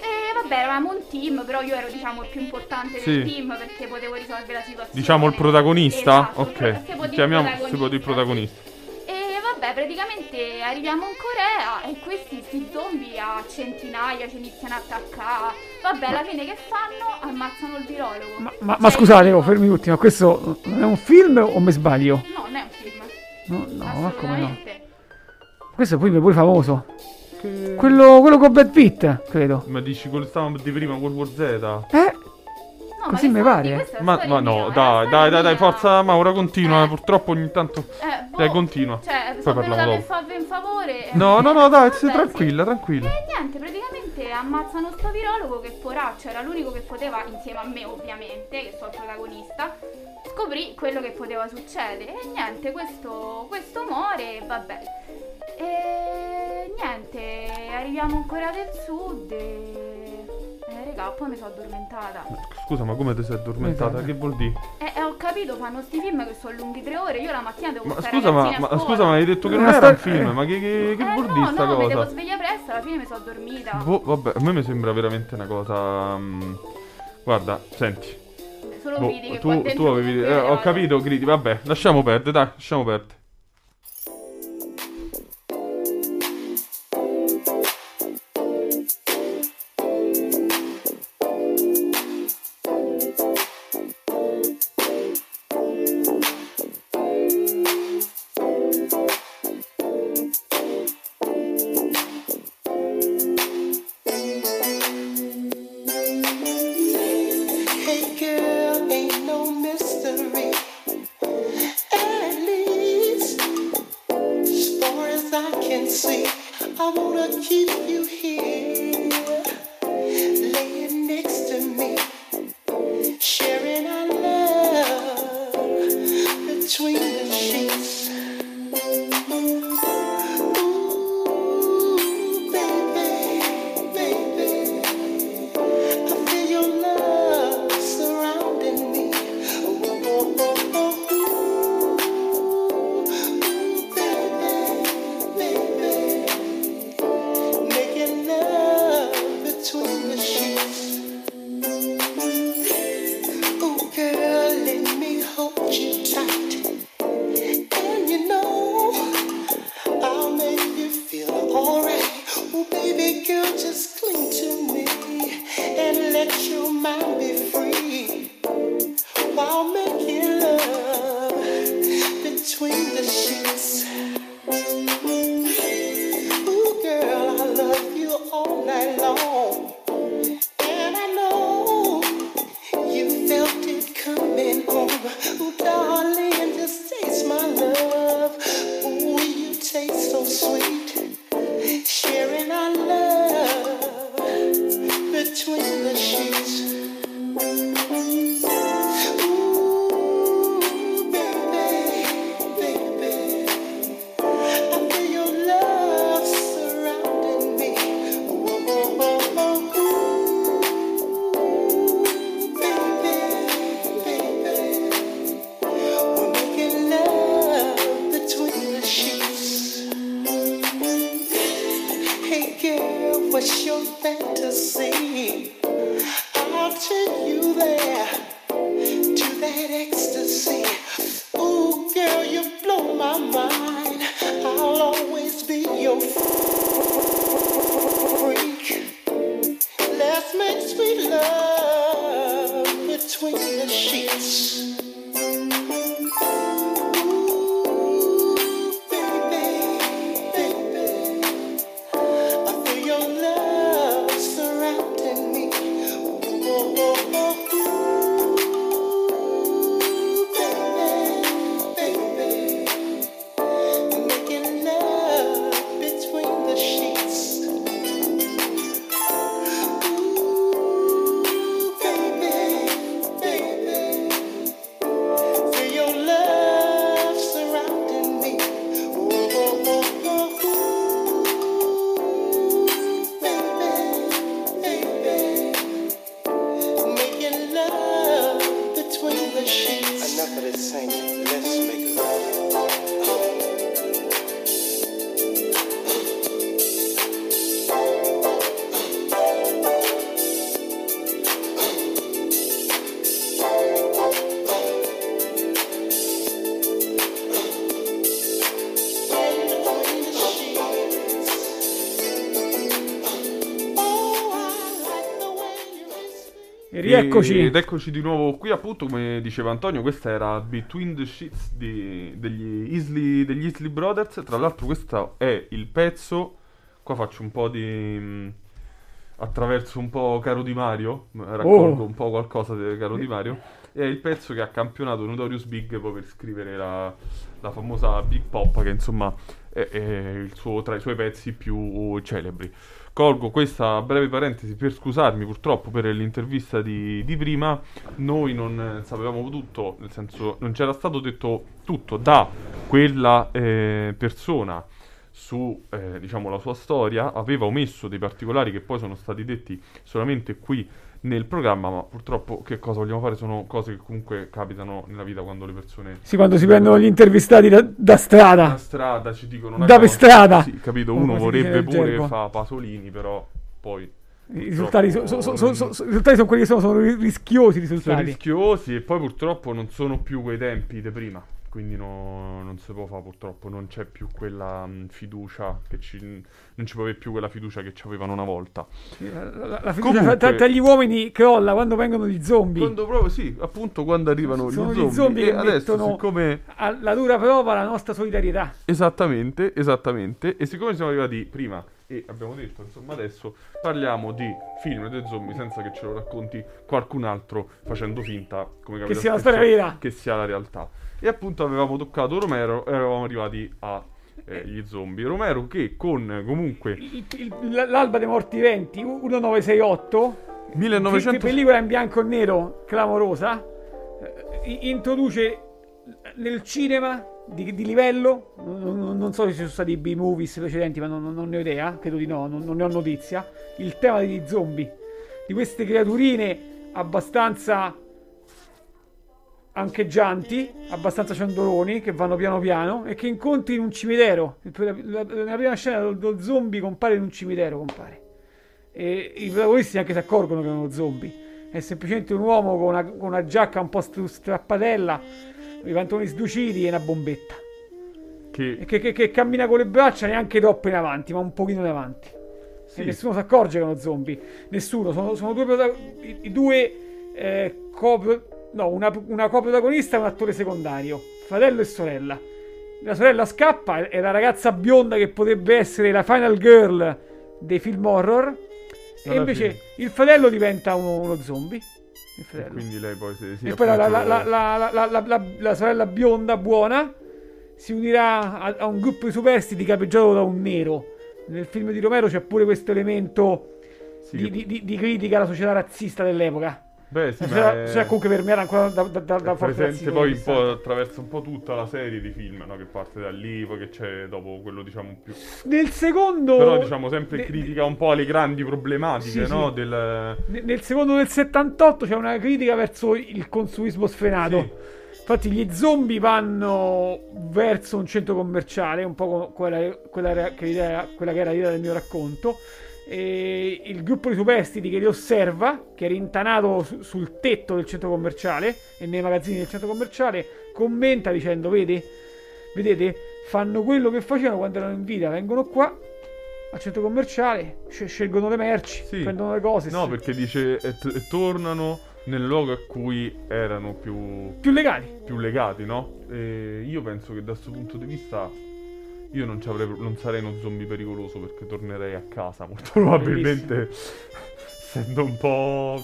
E vabbè, eravamo un team, però io ero diciamo il più importante Sì. del team perché potevo risolvere la situazione. Diciamo il protagonista? Esatto, il pro- ok. si può dire Chiamiamo, protagonista, si può dire sì. protagonista. E vabbè, praticamente arriviamo in Corea e questi sti zombie a centinaia ci iniziano a attaccare. Vabbè, alla fine che fanno? Ammazzano il virologo. Ma, ma- ma Cioè, scusate, oh, fermi tutti, ma questo non è un film o mi sbaglio? No, non è un film. No, no, ma come no? Assolutamente. Questo poi è pure famoso. Che- Quello, quello con Brad Pitt, credo. Ma dici quello stavamo di prima World War Z? Eh? No, Così mi pare. Ma, ma no, dai, dai, dai, dai, forza Maura, continua. Eh. Purtroppo ogni tanto. Eh, boh, Dai, continua. Cioè, Poi parliamo dopo. farvi un favore. No, no, no, dai, Vabbè, tranquilla, tranquilla. E niente, praticamente ammazzano sto virologo che poraccio era l'unico che poteva, insieme a me ovviamente, che sono il protagonista, scoprì quello che poteva succedere. E niente, questo, questo muore e vabbè. E niente, arriviamo in Corea del Sud e... Eh, raga, poi mi sono addormentata. Scusa, ma come ti sei addormentata? Esatto. Che vuol dire? E, e ho capito, fanno sti film che sono lunghi tre ore, io la mattina devo Ma portare scusa, ma, ma scusa, ma hai detto che non era un film, ma che, che, che eh, vuol no, dire sta no, mi devo cosa? svegliare presto, alla fine mi sono dormita. Boh, vabbè, a me mi sembra veramente una cosa. mm, Guarda, senti. Solo boh, vedi che tu, tu avevi. eh, ho capito, gridi, vabbè, lasciamo perdere, dai, lasciamo perdere. Rieccoci. Ed eccoci di nuovo qui, appunto, come diceva Antonio, questa era Between the Sheets di- degli, Isley, degli Isley Brothers. Tra l'altro questo è il pezzo, qua faccio un po' di... mh, attraverso un po' Caro Di Mario, raccolgo Oh. un po' qualcosa di Caro Di Mario, è il pezzo che ha campionato Notorious Big poi per scrivere la, la famosa Big Pop, che insomma è, è il suo- tra i suoi pezzi più celebri. Colgo questa breve parentesi per scusarmi purtroppo per l'intervista di, di prima. Noi non eh, sapevamo tutto, nel senso non c'era stato detto tutto da quella eh, persona su eh, diciamo, la sua storia, aveva omesso dei particolari che poi sono stati detti solamente qui nel programma, ma purtroppo che cosa vogliamo fare sono cose che comunque capitano nella vita quando le persone... Sì, quando si prendono gli intervistati da, da strada. Da strada ci dicono Da per strada. Sì, capito, uno vorrebbe pure gergo. fa Pasolini, però poi... I risultati, so- so- so- non- i risultati sono quelli che sono, sono rischiosi i sono risultati. rischiosi e poi purtroppo non sono più quei tempi di prima. Quindi no- non si può fare purtroppo, non c'è più quella mh, fiducia che ci... non ci può avere più quella fiducia che ci avevano una volta. La, la- la fiducia Comunque- tra, tra gli uomini crolla quando vengono gli zombie. Quando proprio sì, appunto quando arrivano Sono gli gli zombie, zombie e che adesso siccome Alla dura prova la nostra solidarietà. Esattamente, esattamente. E siccome siamo arrivati prima e abbiamo detto, insomma, adesso parliamo di film dei zombie senza che ce lo racconti qualcun altro facendo finta, come capita sia la storia vera. che sia la realtà. E appunto avevamo toccato Romero e eravamo arrivati agli zombie. Romero che con comunque Il- il- L'alba dei morti viventi 1968 1900 pe- pellicola in bianco e nero clamorosa eh, introduce nel cinema di, di livello non, non- so se ci sono stati B-movies precedenti ma non, non- non ne ho idea credo di no, non, non ne ho notizia il tema degli zombie di queste creaturine abbastanza ancheggianti, abbastanza ciondoloni, che vanno piano piano e che incontri in un cimitero. La- la- Nella prima scena lo, lo zombie compare in un cimitero, compare. E i protagonisti neanche si accorgono che è uno zombie. È semplicemente un uomo con una, con una giacca un po' strappatella, i pantaloni sduciti e una bombetta. che che, che- che cammina con le braccia neanche troppo in avanti, ma un pochino in avanti. sì, E nessuno si accorge che è uno zombie. Nessuno. Sono, sono due i, i due eh, copro- no, una, una coprotagonista e un attore secondario. Fratello e sorella. La sorella scappa, è- la ragazza bionda che potrebbe essere la final girl dei film horror. E Alla invece fine. il fratello diventa uno, uno zombie. E quindi lei poi si, si E poi la, la- appunto- la- la- la- la- la- la- la sorella bionda buona si unirà a, a un gruppo di superstiti capeggiato da un nero. Nel film di Romero c'è pure questo elemento sì, di, che- di- di- di critica alla società razzista dell'epoca. Beh, sì, La ma società, è- società comunque per me era ancora da, da, da, da presente poi un po' 60. attraverso un po' tutta la serie di film no? che parte da lì poi che c'è dopo quello diciamo più Nel secondo... però diciamo sempre ne- critica un po' alle grandi problematiche Sì, no? sì. del ne- Nel secondo del 78 c'è una critica verso il consumismo sfrenato. Sì. Infatti gli zombie vanno verso un centro commerciale, un po' quella, quella era- che, era- quella che era l'idea del mio racconto. E il gruppo di superstiti che li osserva, che è rintanato su- sul tetto del centro commerciale e nei magazzini del centro commerciale, commenta dicendo: Vedi, vedete, fanno quello che facevano quando erano in vita, vengono qua al centro commerciale, sce- scelgono le merci, Sì. prendono le cose, no s- perché dice e, t- e tornano nel luogo a cui erano più, più legali. più legati no? e io penso che da questo punto di vista io non, non sarei uno zombie pericoloso perché tornerei a casa molto probabilmente essendo un po'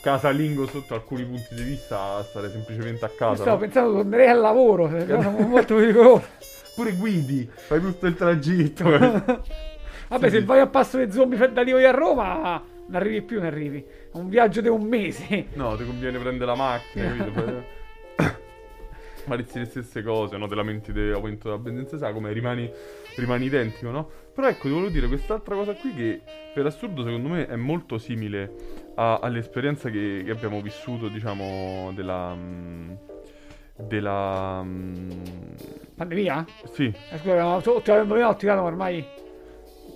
casalingo sotto alcuni punti di vista starei semplicemente a Io casa stavo no? pensando tornerei al lavoro, perché sono molto pericoloso. pure guidi fai tutto il tragitto Vabbè, Sì, se vai a passo dei zombie da Livio a Roma, non arrivi più, ne arrivi. È un viaggio di un mese. No, ti conviene prendere la macchina, capito? Ma dici le stesse cose, no? Te lamenti dell'aumento della benzina, sa come rimani, rimani identico, no? Però ecco, ti volevo dire quest'altra cosa qui che per assurdo secondo me è molto simile a- all'esperienza che, che abbiamo vissuto, diciamo, della... mm, della... mm, Pandemia? sì, Eh, scusa, no, tu- indovinato, ho tirato, ma ormai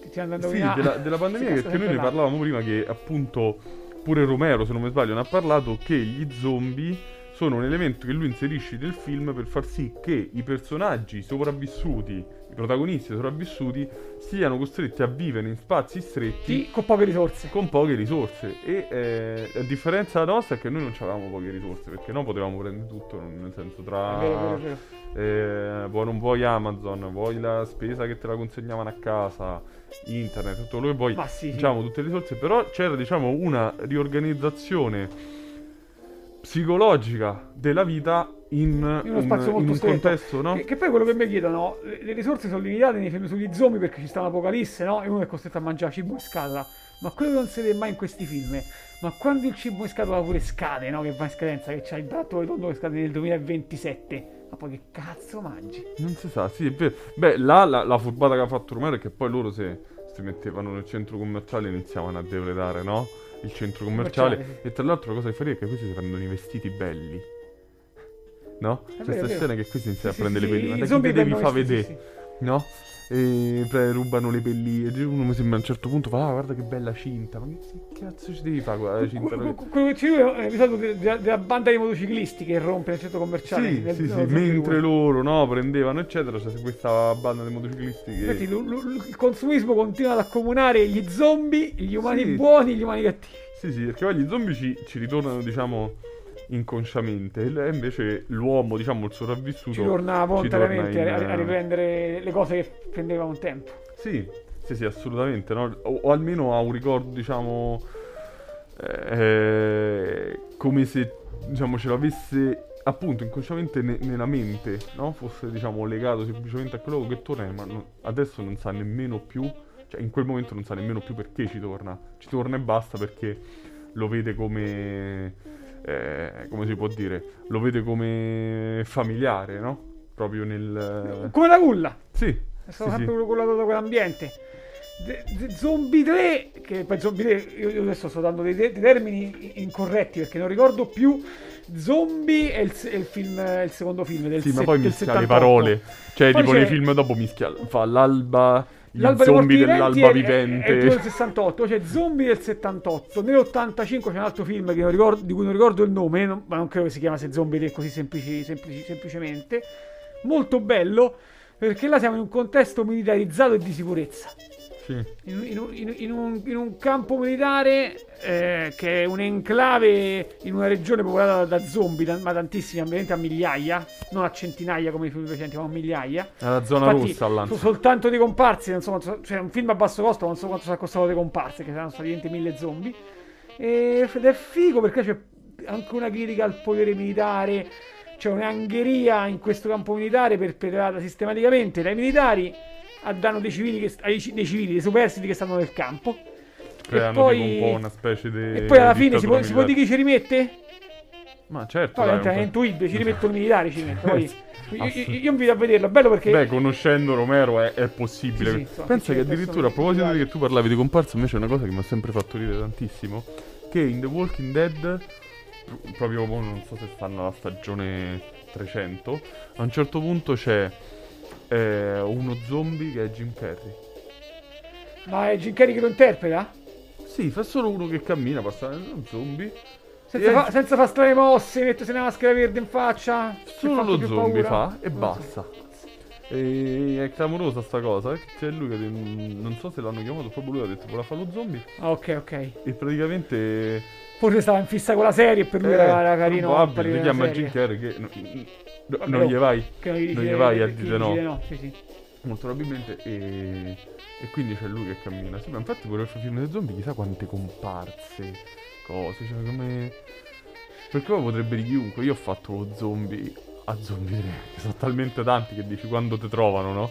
ti ti hanno Sì, della, della pandemia, Sì, perché questo noi ne parlavamo prima che appunto pure Romero, se non mi sbaglio, ne ha parlato che gli zombie sono un elemento che lui inserisce nel film per far sì che i personaggi sopravvissuti, i protagonisti sopravvissuti, siano costretti a vivere in spazi stretti Sì, con poche risorse. con poche risorse. E eh, a differenza della nostra è che noi non avevamo poche risorse, perché noi potevamo prendere tutto, nel senso È vero, è vero, è tra... vero. Eh, vuoi non vuoi Amazon, vuoi la spesa che te la consegnavano a casa, internet, tutto quello che vuoi, Ma sì. diciamo tutte le risorse, però c'era diciamo una riorganizzazione psicologica della vita in, in uno un, spazio in molto un stretto. contesto, no? Che, che poi quello che mi chiedono, le, le risorse sono limitate nei film sugli zombie perché ci sta un'apocalisse, no? E uno è costretto a mangiare cibo in scatola. Ma quello che non si vede mai in questi film ma quando il cibo in scatola pure scade, no? Che va in scadenza, che c'ha il barattolo tondo che scade nel 2027. Ma poi che cazzo mangi? Non si sa, sì, è vero. Beh, là la, la furbata che ha fatto Romero è che poi loro se si mettevano nel centro commerciale iniziavano a depredare, no? Il centro commerciale. Commerciale, E tra l'altro la cosa che fa è che questi si prendono i vestiti belli. No? C'è vero, questa scena che questi iniziano Sì, a prendere sì, le i pelli. Ma da chi devi prendono fa i- sì, vedere? No? E rubano le pelli. E uno mi sembra a un certo punto fa, ah, guarda che bella cinta. Ma che cazzo ci devi fare con la cinta? Que- que- Quello che è l'episodio de- de- della banda di motociclisti che rompe nel centro commerciale. Sì, nel- sì, sì, mentre loro no, prendevano eccetera, c'è questa banda di motociclisti che... Infatti, lu- lu- il consumismo continua ad accomunare gli zombie, gli umani Sì. buoni e gli umani cattivi. Sì, sì, perché poi gli zombie ci, ci ritornano, diciamo, inconsciamente. E invece l'uomo, diciamo, il sopravvissuto... Ci torna ci volontariamente torna in, a, riprendere le cose che prendeva un tempo. Sì, sì, sì, assolutamente, no? o, o almeno ha un ricordo, diciamo, eh, come se, diciamo, ce l'avesse appunto inconsciamente ne- nella mente, no? Fosse, diciamo, legato semplicemente a quello che torna, ma non- adesso non sa nemmeno più, cioè in quel momento non sa nemmeno più perché ci torna. Ci torna e basta perché lo vede come, eh, come si può dire, lo vede come familiare, no? Proprio nel... Come la culla. Sì, È stato sì, sì. sempre cullato da quell'ambiente. De- de- zombie 3, che poi Zombie 3, io, io adesso sto dando dei, dei termini incorretti perché non ricordo più. Zombie è il, è il film, è il secondo film del Sì, ma se- poi del mischia le 78. parole. Cioè, Poi tipo nei film dopo mischia. Fa l'alba. L'alba zombie dell'alba è- vivente. È, è il 68, c'è Zombie del 78. Nell'85 c'è un altro film che non ricordo- di cui non ricordo il nome, non- ma non credo che si chiamasse Zombie 3 così semplici- semplici- semplicemente. Molto bello perché là siamo in un contesto militarizzato e di sicurezza. Sì. In, in un- in- un, in un campo militare eh, che è un enclave in una regione popolata da zombie, da- ma tantissimi, ovviamente a migliaia, non a centinaia come i film precedenti, ma a migliaia. È la zona Infatti, rossa all'anza. so- soltanto dei comparsi, quanto, cioè un film a basso costo, non so quanto sia costato dei comparsi, che saranno stati 20 mille zombie. E- ed è figo perché c'è anche una critica al potere militare, c'è un'angheria in questo campo militare perpetrata sistematicamente dai militari a danno dei civili, che, ai dei civili, dei superstiti che stanno nel campo. Creano poi- un po' una specie di. E poi alla fine si può, si può dire chi ci rimette? Ma certo. Poi dai, è un po'. intuibile, ci rimettono i militari, ci rimettono. Poi, io, io, io invito a vederlo, è bello perché... Beh, conoscendo Romero è, è possibile. Sì, sì, insomma, Pensa che sì, addirittura a proposito di che tu parlavi di comparsa, invece è una cosa che mi ha sempre fatto ridere tantissimo. Che in The Walking Dead, pr- proprio mo non so se stanno alla stagione 300, a un certo punto c'è eh, uno zombie che è Jim Carrey. Ma è Jim Carrey che lo interpreta? Sì, fa solo uno che cammina, passa un zombie. Senza, fa, senza fare strane mosse, mettersi una maschera verde in faccia. Solo lo zombie paura. fa e Non so. basta. E è clamorosa sta cosa. eh, C'è lui che non so se l'hanno chiamato, proprio lui ha detto voleva fare lo zombie. Ah, ok, ok. E praticamente. Forse stava in fissa con la serie e per lui era, era carino. Eh, probabile, si chiama. Jim Carrey che no- Vabbè, non oh, gli vai Che non gli, vai a dire no. dice no. Sì, sì. molto probabilmente e, e quindi c'è lui che cammina. Sì, ma infatti pure il film dei zombie chissà quante comparse, cose, cioè come perché poi potrebbe di chiunque. Io ho fatto lo zombie a zombie 3, che sono talmente tanti che dici quando ti trovano, no?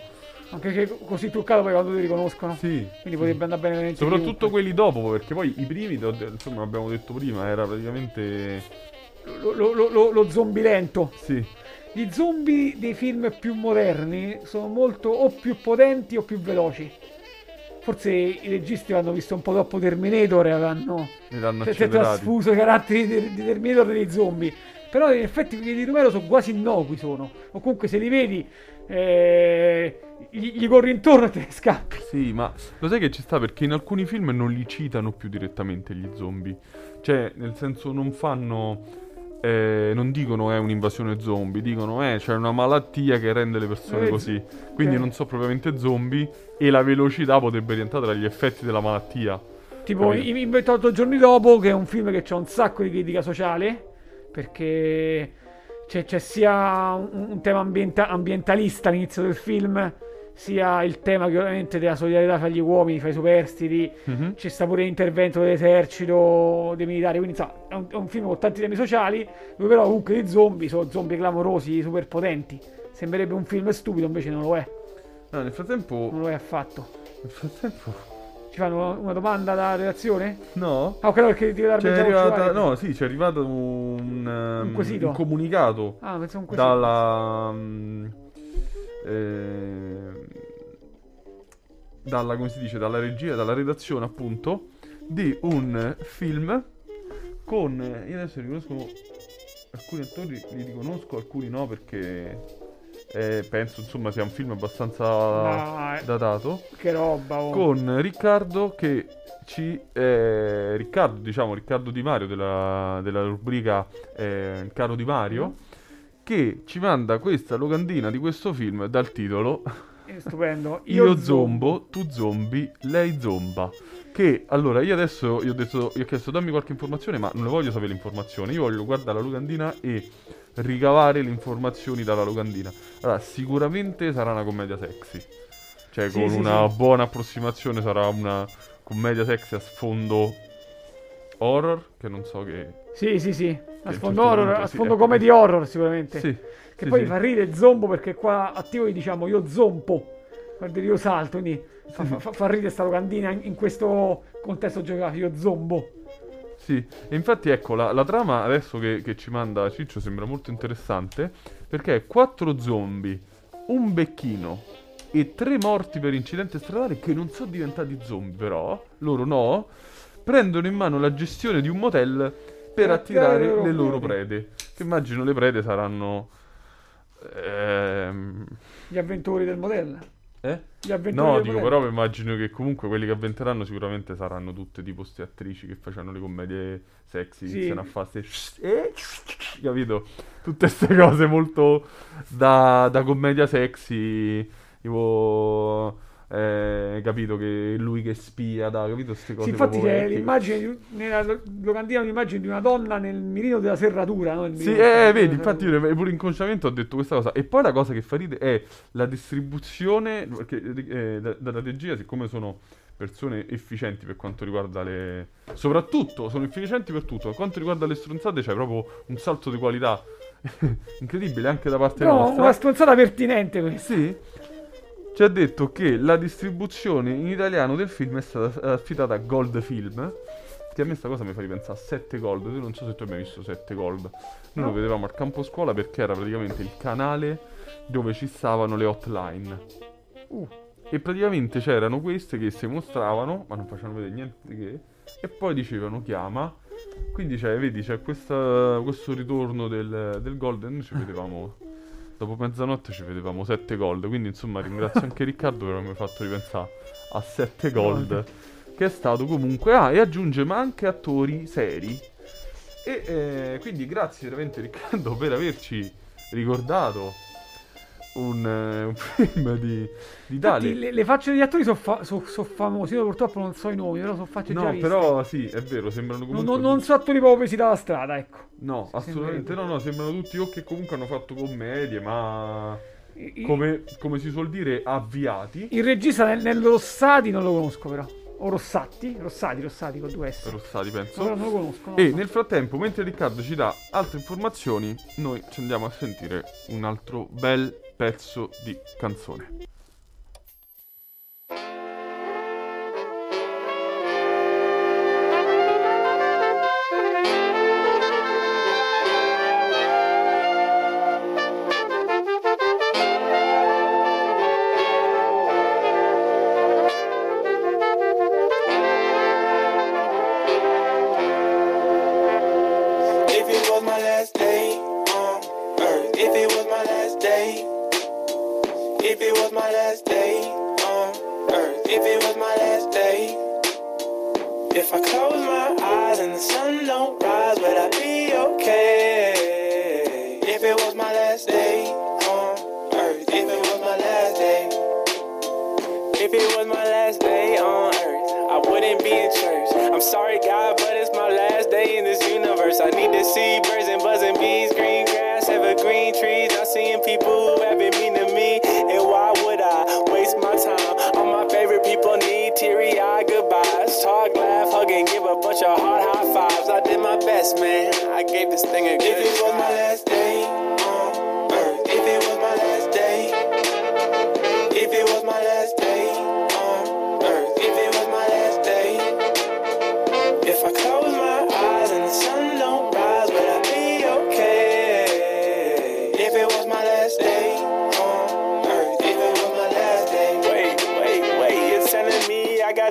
Anche che così truccato poi quando ti riconoscono. Sì. Quindi potrebbe andare bene veramente Soprattutto chiunque. quelli dopo, perché poi i primi, insomma, abbiamo detto prima, era praticamente. Lo, lo, lo- lo zombie lento. Sì. Gli zombie dei film più moderni sono molto o più potenti o più veloci. Forse i registi hanno visto un po' troppo Terminator e avranno cioè, trasfuso i caratteri di, di Terminator nei zombie. Però in effetti quelli di Romero sono quasi innocui sono. O comunque se li vedi eh, gli, gli corri intorno e te ne scappi. Sì, ma lo sai che ci sta perché in alcuni film non li citano più direttamente gli zombie. Cioè, nel senso, non fanno. Eh, non dicono è un'invasione zombie, dicono eh, c'è una malattia che rende le persone Eh, così. Quindi ok. non so propriamente zombie e la velocità potrebbe rientrare tra gli effetti della malattia. Tipo i- i 28 giorni dopo, che è un film che ha un sacco di critica sociale, perché c'è, c'è sia un, un tema ambienta- ambientalista all'inizio del film, sia il tema che ovviamente della solidarietà fra gli uomini, fra i superstiti, Mhm. c'è sta pure l'intervento dell'esercito, dei militari, quindi insomma, è un, è un film con tanti temi sociali, dove però comunque i zombie sono zombie clamorosi, super potenti. Sembrerebbe un film stupido, invece non lo è, No, nel frattempo... non lo è affatto. Nel frattempo... Ci fanno una domanda da redazione? No? Ah, ok, no, perché ti C'è deve arrivata... No, sì, c'è arrivato un... ehm, quesito? un comunicato Ah, pensavo un quesito. dalla... mm, eh, dalla, come si dice, dalla regia, dalla redazione appunto, di un film con... Io adesso riconosco alcuni attori, li riconosco, alcuni no perché... eh, penso insomma sia un film abbastanza Dai, datato che roba, oh. con Riccardo che ci eh, Riccardo diciamo Riccardo Di Mario della, della rubrica eh, Il caro Di Mario che ci manda questa locandina di questo film dal titolo È stupendo. Io, zombo, tu zombie, lei zomba che allora io adesso io ho, detto, io ho chiesto dammi qualche informazione ma non voglio sapere l'informazione io voglio guardare la locandina e ricavare le informazioni dalla locandina allora sicuramente sarà una commedia sexy cioè Sì, con sì, una sì. buona approssimazione sarà una commedia sexy a sfondo horror che non so che Sì, sì, sì. A un sfondo certo horror, a sfondo ecco. comedy horror sicuramente. sì Che sì, poi sì. fa ridere zombo perché qua attivo gli diciamo io zompo. Dire io salto, quindi fa, fa- fa- fa ridere sta locandina in, in questo contesto geografico, zombo. Sì, e infatti ecco, la, la trama adesso che, che ci manda Ciccio sembra molto interessante perché è quattro zombie, un becchino e tre morti per incidente stradale che non sono diventati zombie però, loro no, prendono in mano la gestione di un motel per attirare le loro prede. Che immagino le prede saranno... ehm, Gli avventori del modello. eh? Gli avventori No, del dico, modello. però immagino che comunque quelli che avventeranno sicuramente saranno tutte tipo ste attrici che facevano le commedie sexy, Sì. iniziano a fare ste... eh, capito? Tutte queste cose molto da, da commedia sexy, tipo... eh, capito che lui che spia, da, capito? Queste cose Sì, infatti c'è l'immagine, di- nella lo- locandina un'immagine di una donna nel mirino della serratura, no? Sì, eh, vedi, infatti io pure inconsciamente ho detto questa cosa. E poi la cosa che fa ridere è la distribuzione, perché eh, da- dalla regia, siccome sono persone efficienti per quanto riguarda le... Soprattutto, sono efficienti per tutto. Per quanto riguarda le stronzate c'è proprio un salto di qualità incredibile anche da parte No, nostra. una stronzata pertinente questa. Sì. Ci ha detto che la distribuzione in italiano del film è stata affidata a Gold Film. Che a me sta cosa mi fa ripensare a 7 Gold. Tu non so se tu hai mai visto 7 Gold. Noi No. lo vedevamo al campo scuola perché era praticamente il canale dove ci stavano le hotline. Uh. E praticamente c'erano queste che si mostravano, ma non facevano vedere niente di che. E poi dicevano chiama. Quindi c'è, vedi, c'è questa- questo ritorno del, del Gold noi ci vedevamo. Dopo mezzanotte ci vedevamo 7 gold. Quindi insomma ringrazio anche Riccardo per avermi fatto ripensare a 7 gold. Che è stato comunque. Ah, e aggiunge ma anche attori seri. E eh, quindi grazie veramente Riccardo per averci ricordato un, eh, un film di, di. Infatti, le, le facce degli attori sono famosi, io purtroppo non so i nomi, però sono facce già No, però sì, è vero, sembrano comunque... non, non so attori proprio presi dalla strada, ecco. No, assolutamente no, no, sembrano tutti o che comunque hanno fatto commedie, ma I- come, come si suol dire, avviati. Il regista nel, nel Rossati non lo conosco però. O Rossatti? Rossati, Rossati con due S. Rossati, No, penso. però non lo conosco. no, E no. nel frattempo, mentre Riccardo ci dà altre informazioni, noi ci andiamo a sentire un altro bel pezzo di canzone. If it was my last day on earth, I wouldn't be in church. I'm sorry, God, but it's my last day in this universe. I need to see birds and buzzing bees, green grass, evergreen trees. I'm seeing people who haven't been to me, and why would I waste my time? All my favorite people need teary eyed goodbyes. Talk, laugh, hug, and give a bunch of hard high fives. I did my best, man. I gave this thing a good If it was my last day.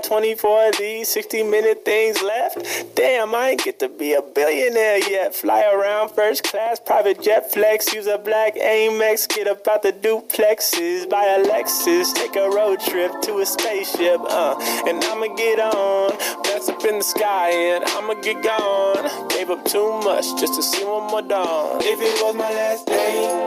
24 of these 60 minute things left? Damn, I ain't get to be a billionaire yet. Fly around first class, private jet flex, use a black Amex, get up out the duplexes, buy a Lexus, take a road trip to a spaceship, uh, and I'ma get on, blast up in the sky, and I'ma get gone. Gave up too much just to see one more dawn. If it was my last day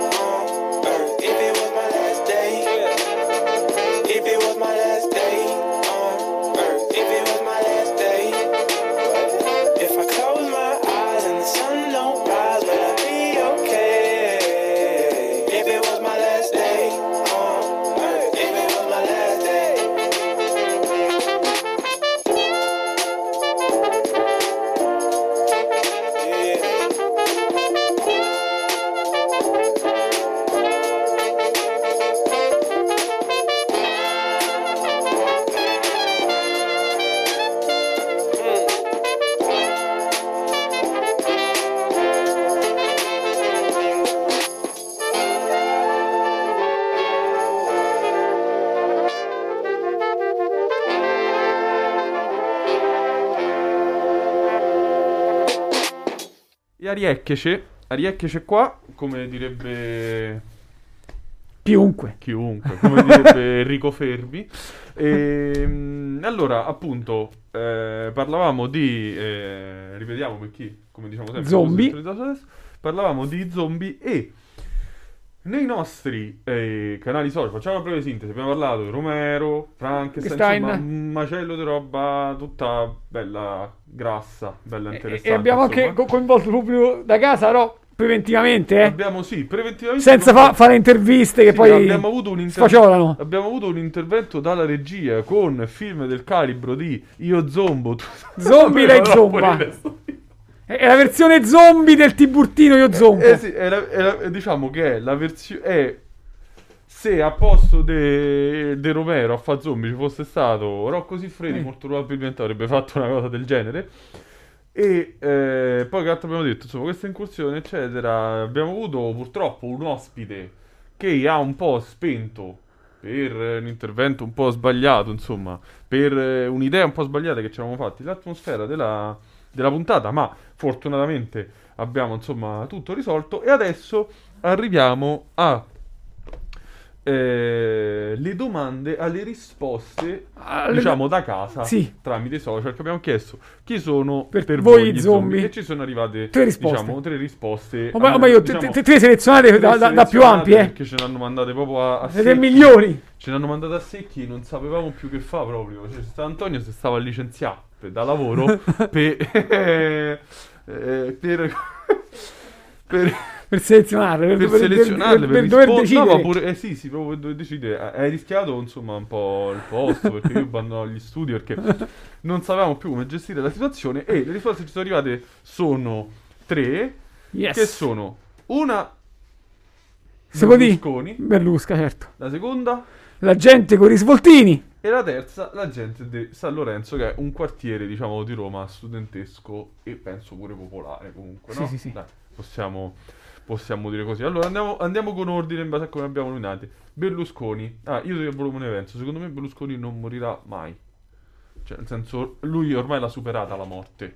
Ariecchece, Ariecchece qua, come direbbe Chiunque. chiunque, come direbbe Enrico Fermi. E, allora, appunto, eh, parlavamo di, eh, ripetiamo per chi, come diciamo sempre, Zombie. parlavamo di zombie e nei nostri eh, canali social, facciamo una breve sintesi, abbiamo parlato di Romero, Frankenstein, insomma, un macello di roba tutta bella grassa, bella E, interessante. e abbiamo anche insomma. co- coinvolto il pubblico da casa, però preventivamente, eh? Abbiamo sì, preventivamente senza fa- fare interviste che Sì, poi abbiamo avuto un inter-. Abbiamo avuto un intervento dalla regia con film del calibro di Io Zombo. Zombie No, zomba. È la versione zombie del Tiburtino io zombo. Eh sì, è la- è la- diciamo che è la versione. È se a posto de, de Romero a fa zombie ci fosse stato Rocco Siffredi, Eh. molto probabilmente avrebbe fatto una cosa del genere. E eh, poi che altro abbiamo detto? Insomma, questa incursione, eccetera. Abbiamo avuto purtroppo un ospite che ha un po' spento per eh, un intervento un po' sbagliato, insomma, per eh, un'idea un po' sbagliata che ci eravamo fatti, l'atmosfera della, della puntata, ma fortunatamente abbiamo insomma tutto risolto e adesso arriviamo a eh, le domande alle risposte Alle- diciamo da casa Sì. tramite social che abbiamo chiesto chi sono Per per, voi voi zombie. zombie e ci sono arrivate Tre risposte. diciamo tre risposte Oh, ma, Ah, ma io diciamo, te- te selezionate tre da, da- da più selezionate ampie, eh? perché ce ne hanno mandate proprio a, a secchi. migliori. Ce ne hanno mandate a secchi, non sapevamo più che fa proprio. Cioè, Antonio si stava licenziato da lavoro per, eh, per, per, Per selezionarle, per, per selezionarle, per, per dover rispon- decidere. No, pure, eh sì, sì, proprio per dover decidere. Hai rischiato, insomma, un po' il posto perché io abbandono gli studi perché non sapevamo più come gestire la situazione. E le risposte che ci sono arrivate sono tre, Yes. che sono una Se. Berlusconi, Berlusca, certo. la seconda La gente con i risvoltini. E la terza, la gente di San Lorenzo, che è un quartiere, diciamo, di Roma studentesco e penso pure popolare comunque, Sì, no? sì, sì. Dai, possiamo, possiamo dire così. Allora andiamo, andiamo con ordine in base a come abbiamo nominati. Berlusconi. Ah, io ti volevo un evento. Secondo me Berlusconi non morirà mai. Cioè, nel senso, lui ormai l'ha superata la morte.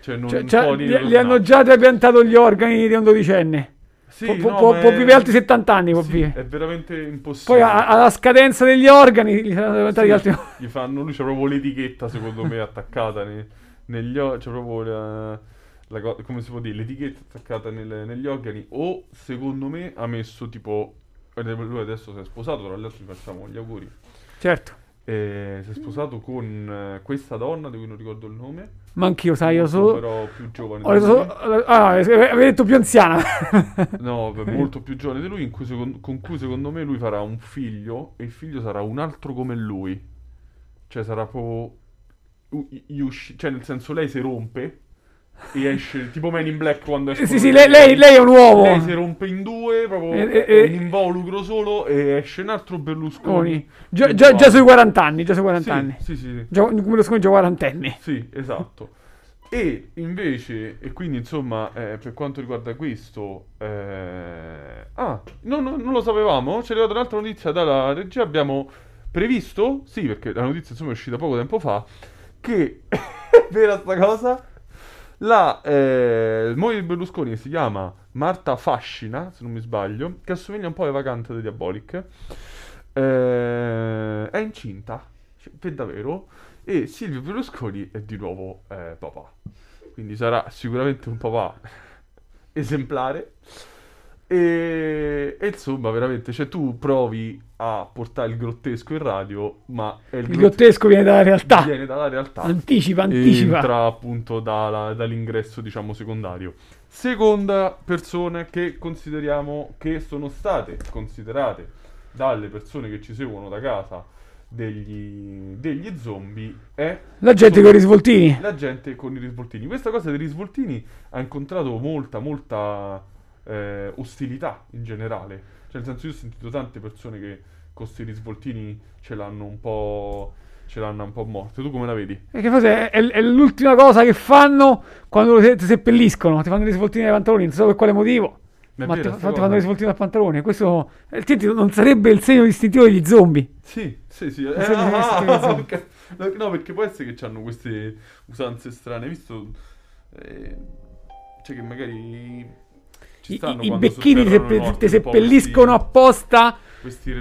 Cioè, non Cioè, cioè, gli, gli hanno già trapiantato gli organi di un dodicenne. Sì, può, può- no, può- può è- vivere altri 70 anni, può sì, vivere. È veramente impossibile. Poi a- alla scadenza degli organi gli saranno diventati Sì, altri. gli fanno, lui c'ha proprio l'etichetta secondo me attaccata ne- negli occhi, c'è proprio la, la co- come si può dire, l'etichetta attaccata nelle- negli organi o secondo me ha messo tipo, eh, lui adesso si è sposato, tra l'altro gli facciamo gli auguri, Certo. Eh, si è sposato con eh, questa donna di cui non ricordo il nome, Ma anch'io, sai, io sono. però più giovane Ho lui. ah, avevi detto più anziana. No, molto più giovane di lui, cui secon- con cui secondo me lui farà un figlio e il figlio sarà un altro come lui. Cioè sarà proprio... u- gli usci- cioè nel senso lei si rompe e esce tipo Man in Black quando esce. Sì, sì, lei, lei- lei è un uomo. Lei si rompe in due, proprio E- e- è e- un involucro solo e esce un altro Berlusconi. Già, già, già sui 40 anni, già sui 40 Sì, anni. Sì, sì, sì. Già, Berlusconi già quarantenne. Sì, esatto. E invece, e quindi insomma, eh, per quanto riguarda questo, eh, ah, no, no, non lo sapevamo, ci è arrivata un'altra notizia dalla regia, abbiamo previsto, sì, perché la notizia insomma è uscita poco tempo fa, che, è vera sta cosa, la eh, moglie di Berlusconi si chiama Marta Fascina, se non mi sbaglio, che assomiglia un po' alle vacanze di Diabolic, eh, è incinta, cioè, per davvero, e Silvio Berlusconi è di nuovo eh, papà. Quindi sarà sicuramente un papà esemplare. E, e insomma, veramente, cioè tu provi a portare il grottesco in radio, ma è il, Il grottesco viene dalla realtà. viene dalla realtà. Anticipa, anticipa. entra appunto dalla- dall'ingresso, diciamo, secondario. Seconda persona che consideriamo che sono state considerate dalle persone che ci seguono da casa degli, degli zombie è La gente con i risvoltini. la gente con i risvoltini. Questa cosa dei risvoltini ha incontrato molta, molta eh, ostilità in generale. Cioè, nel senso, io ho sentito tante persone che con questi risvoltini ce l'hanno un po'. ce l'hanno un po' morte. Tu come la vedi? E che forse è, è l'ultima cosa che fanno quando ti seppelliscono. Ti fanno i risvoltini nei pantaloni, non so per quale motivo. Ma ti, ti fanno i risvoltini al pantalone. Questo altrimenti non sarebbe il segno distintivo degli zombie. Sì, sì, sì. Eh, ah, sì, sì, sì. ok. No, perché può essere che hanno queste usanze strane, visto? eh, cioè che magari I, i- becchini seppe- ti seppelliscono apposta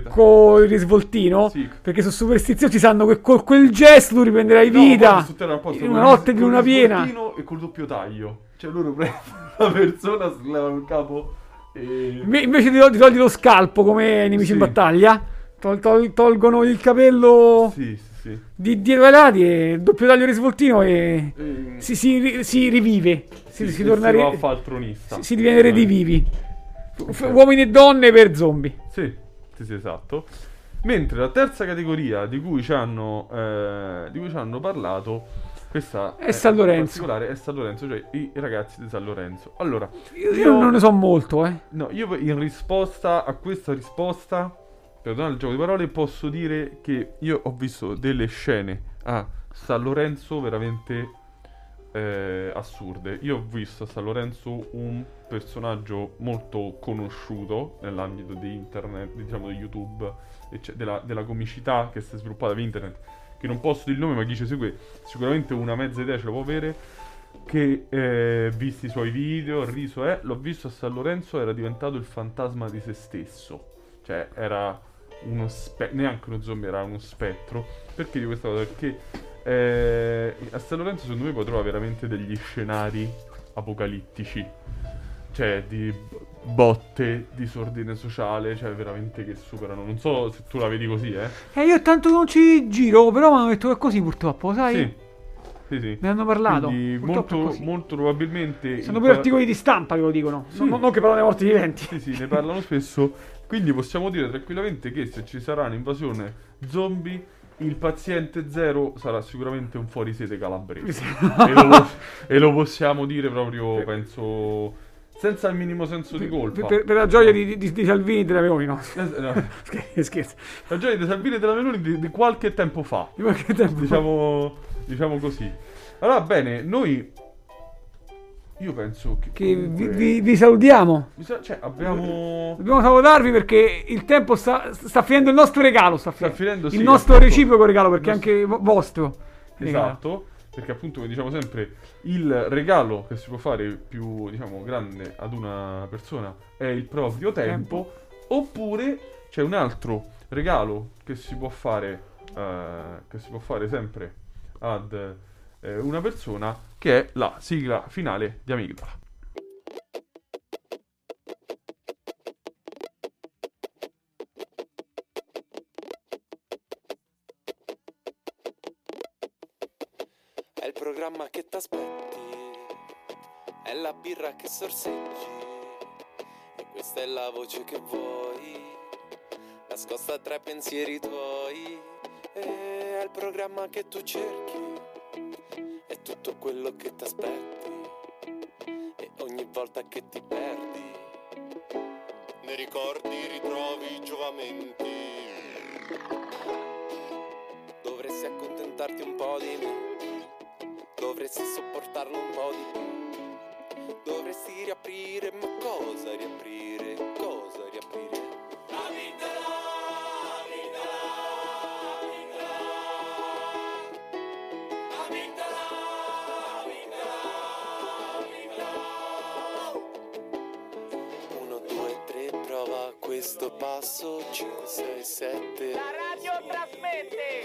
con il risvoltino. Sì. Perché sono superstiziosi, sanno che con quel gesto tu riprenderai No, vita. apposta in una notte di luna piena. E col doppio taglio. Cioè loro prendono la persona, si levano il capo e... Inve- Invece di, to- di togliere lo scalpo come nemici Sì. in battaglia, tol- tol- tolgono il capello Sì, sì, di dietro ai lati e il doppio taglio risvoltino e E- si, si si rivive. Si, sì, si torna tronista. si, si diviene redivivi. F- Ok. Uomini e donne per zombie. Sì, sì, sì, esatto. Mentre la terza categoria di cui ci hanno, eh, di cui ci hanno parlato, questa È San Lorenzo. in particolare è San Lorenzo, cioè i ragazzi di San Lorenzo. Allora, Io, io non ne so molto, eh. no, io in risposta a questa risposta, perdonate il gioco di parole, posso dire che io ho visto delle scene a San Lorenzo veramente eh, assurde. Io ho visto a San Lorenzo un personaggio molto conosciuto nell'ambito di internet, diciamo di YouTube, ecce- della, della comicità che si è sviluppata per internet, che non posso dire il nome, ma chi ci segue sicuramente una mezza idea ce la può avere, che eh, visti i suoi video, riso è, l'ho visto a San Lorenzo, era diventato il fantasma di se stesso, cioè era uno spettro, neanche uno zombie, era uno spettro. Perché di questa cosa? Perché eh, a San Lorenzo secondo me puoi trovare veramente degli scenari apocalittici, cioè di botte, disordine sociale, cioè veramente che superano. Non so se tu la vedi così, eh? Eh, io tanto non ci giro, però mi hanno detto che è così purtroppo, sai? Sì, sì, sì. Ne hanno parlato. Quindi molto, molto probabilmente... Sono pure pa- articoli di stampa che lo dicono. Sì. Non, non che parlano dei morti viventi. Sì, sì, ne parlano spesso. Quindi possiamo dire tranquillamente che se ci sarà un'invasione zombie, il paziente zero sarà sicuramente un fuorisede calabrese. e, lo, e lo possiamo dire proprio, penso, senza il minimo senso di colpa. Per, per- per la gioia di, di- di Salvini e della Meloni, no? No, Scher- Scherzo. La gioia di Salvini e della Meloni di, di qualche tempo fa. Di qualche tempo. Diciamo, diciamo così. Allora, bene, noi... Io penso che... Che vi, comunque- vi- vi salutiamo. Bisogna- Cioè, abbiamo... Dobbiamo salutarvi perché il tempo sta, sta finendo il nostro regalo. Sta, Sta fi- finendo, il sì, nostro appunto. reciproco regalo perché nostro- anche vo- vostro. regalo. Esatto, perché appunto come diciamo sempre il regalo che si può fare più diciamo grande ad una persona è il proprio tempo, oppure c'è un altro regalo che si può fare eh, che si può fare sempre ad eh, una persona che è la sigla finale di Amigdala. È il programma che t'aspetti, è la birra che sorseggi, e questa è la voce che vuoi, nascosta tra i pensieri tuoi. È il programma che tu cerchi, tutto quello che t'aspetti, volta che ti perdi. Nei ricordi ritrovi giovamenti. Dovresti accontentarti un po' di me, dovresti sopportarlo un po' di più. Tre, prova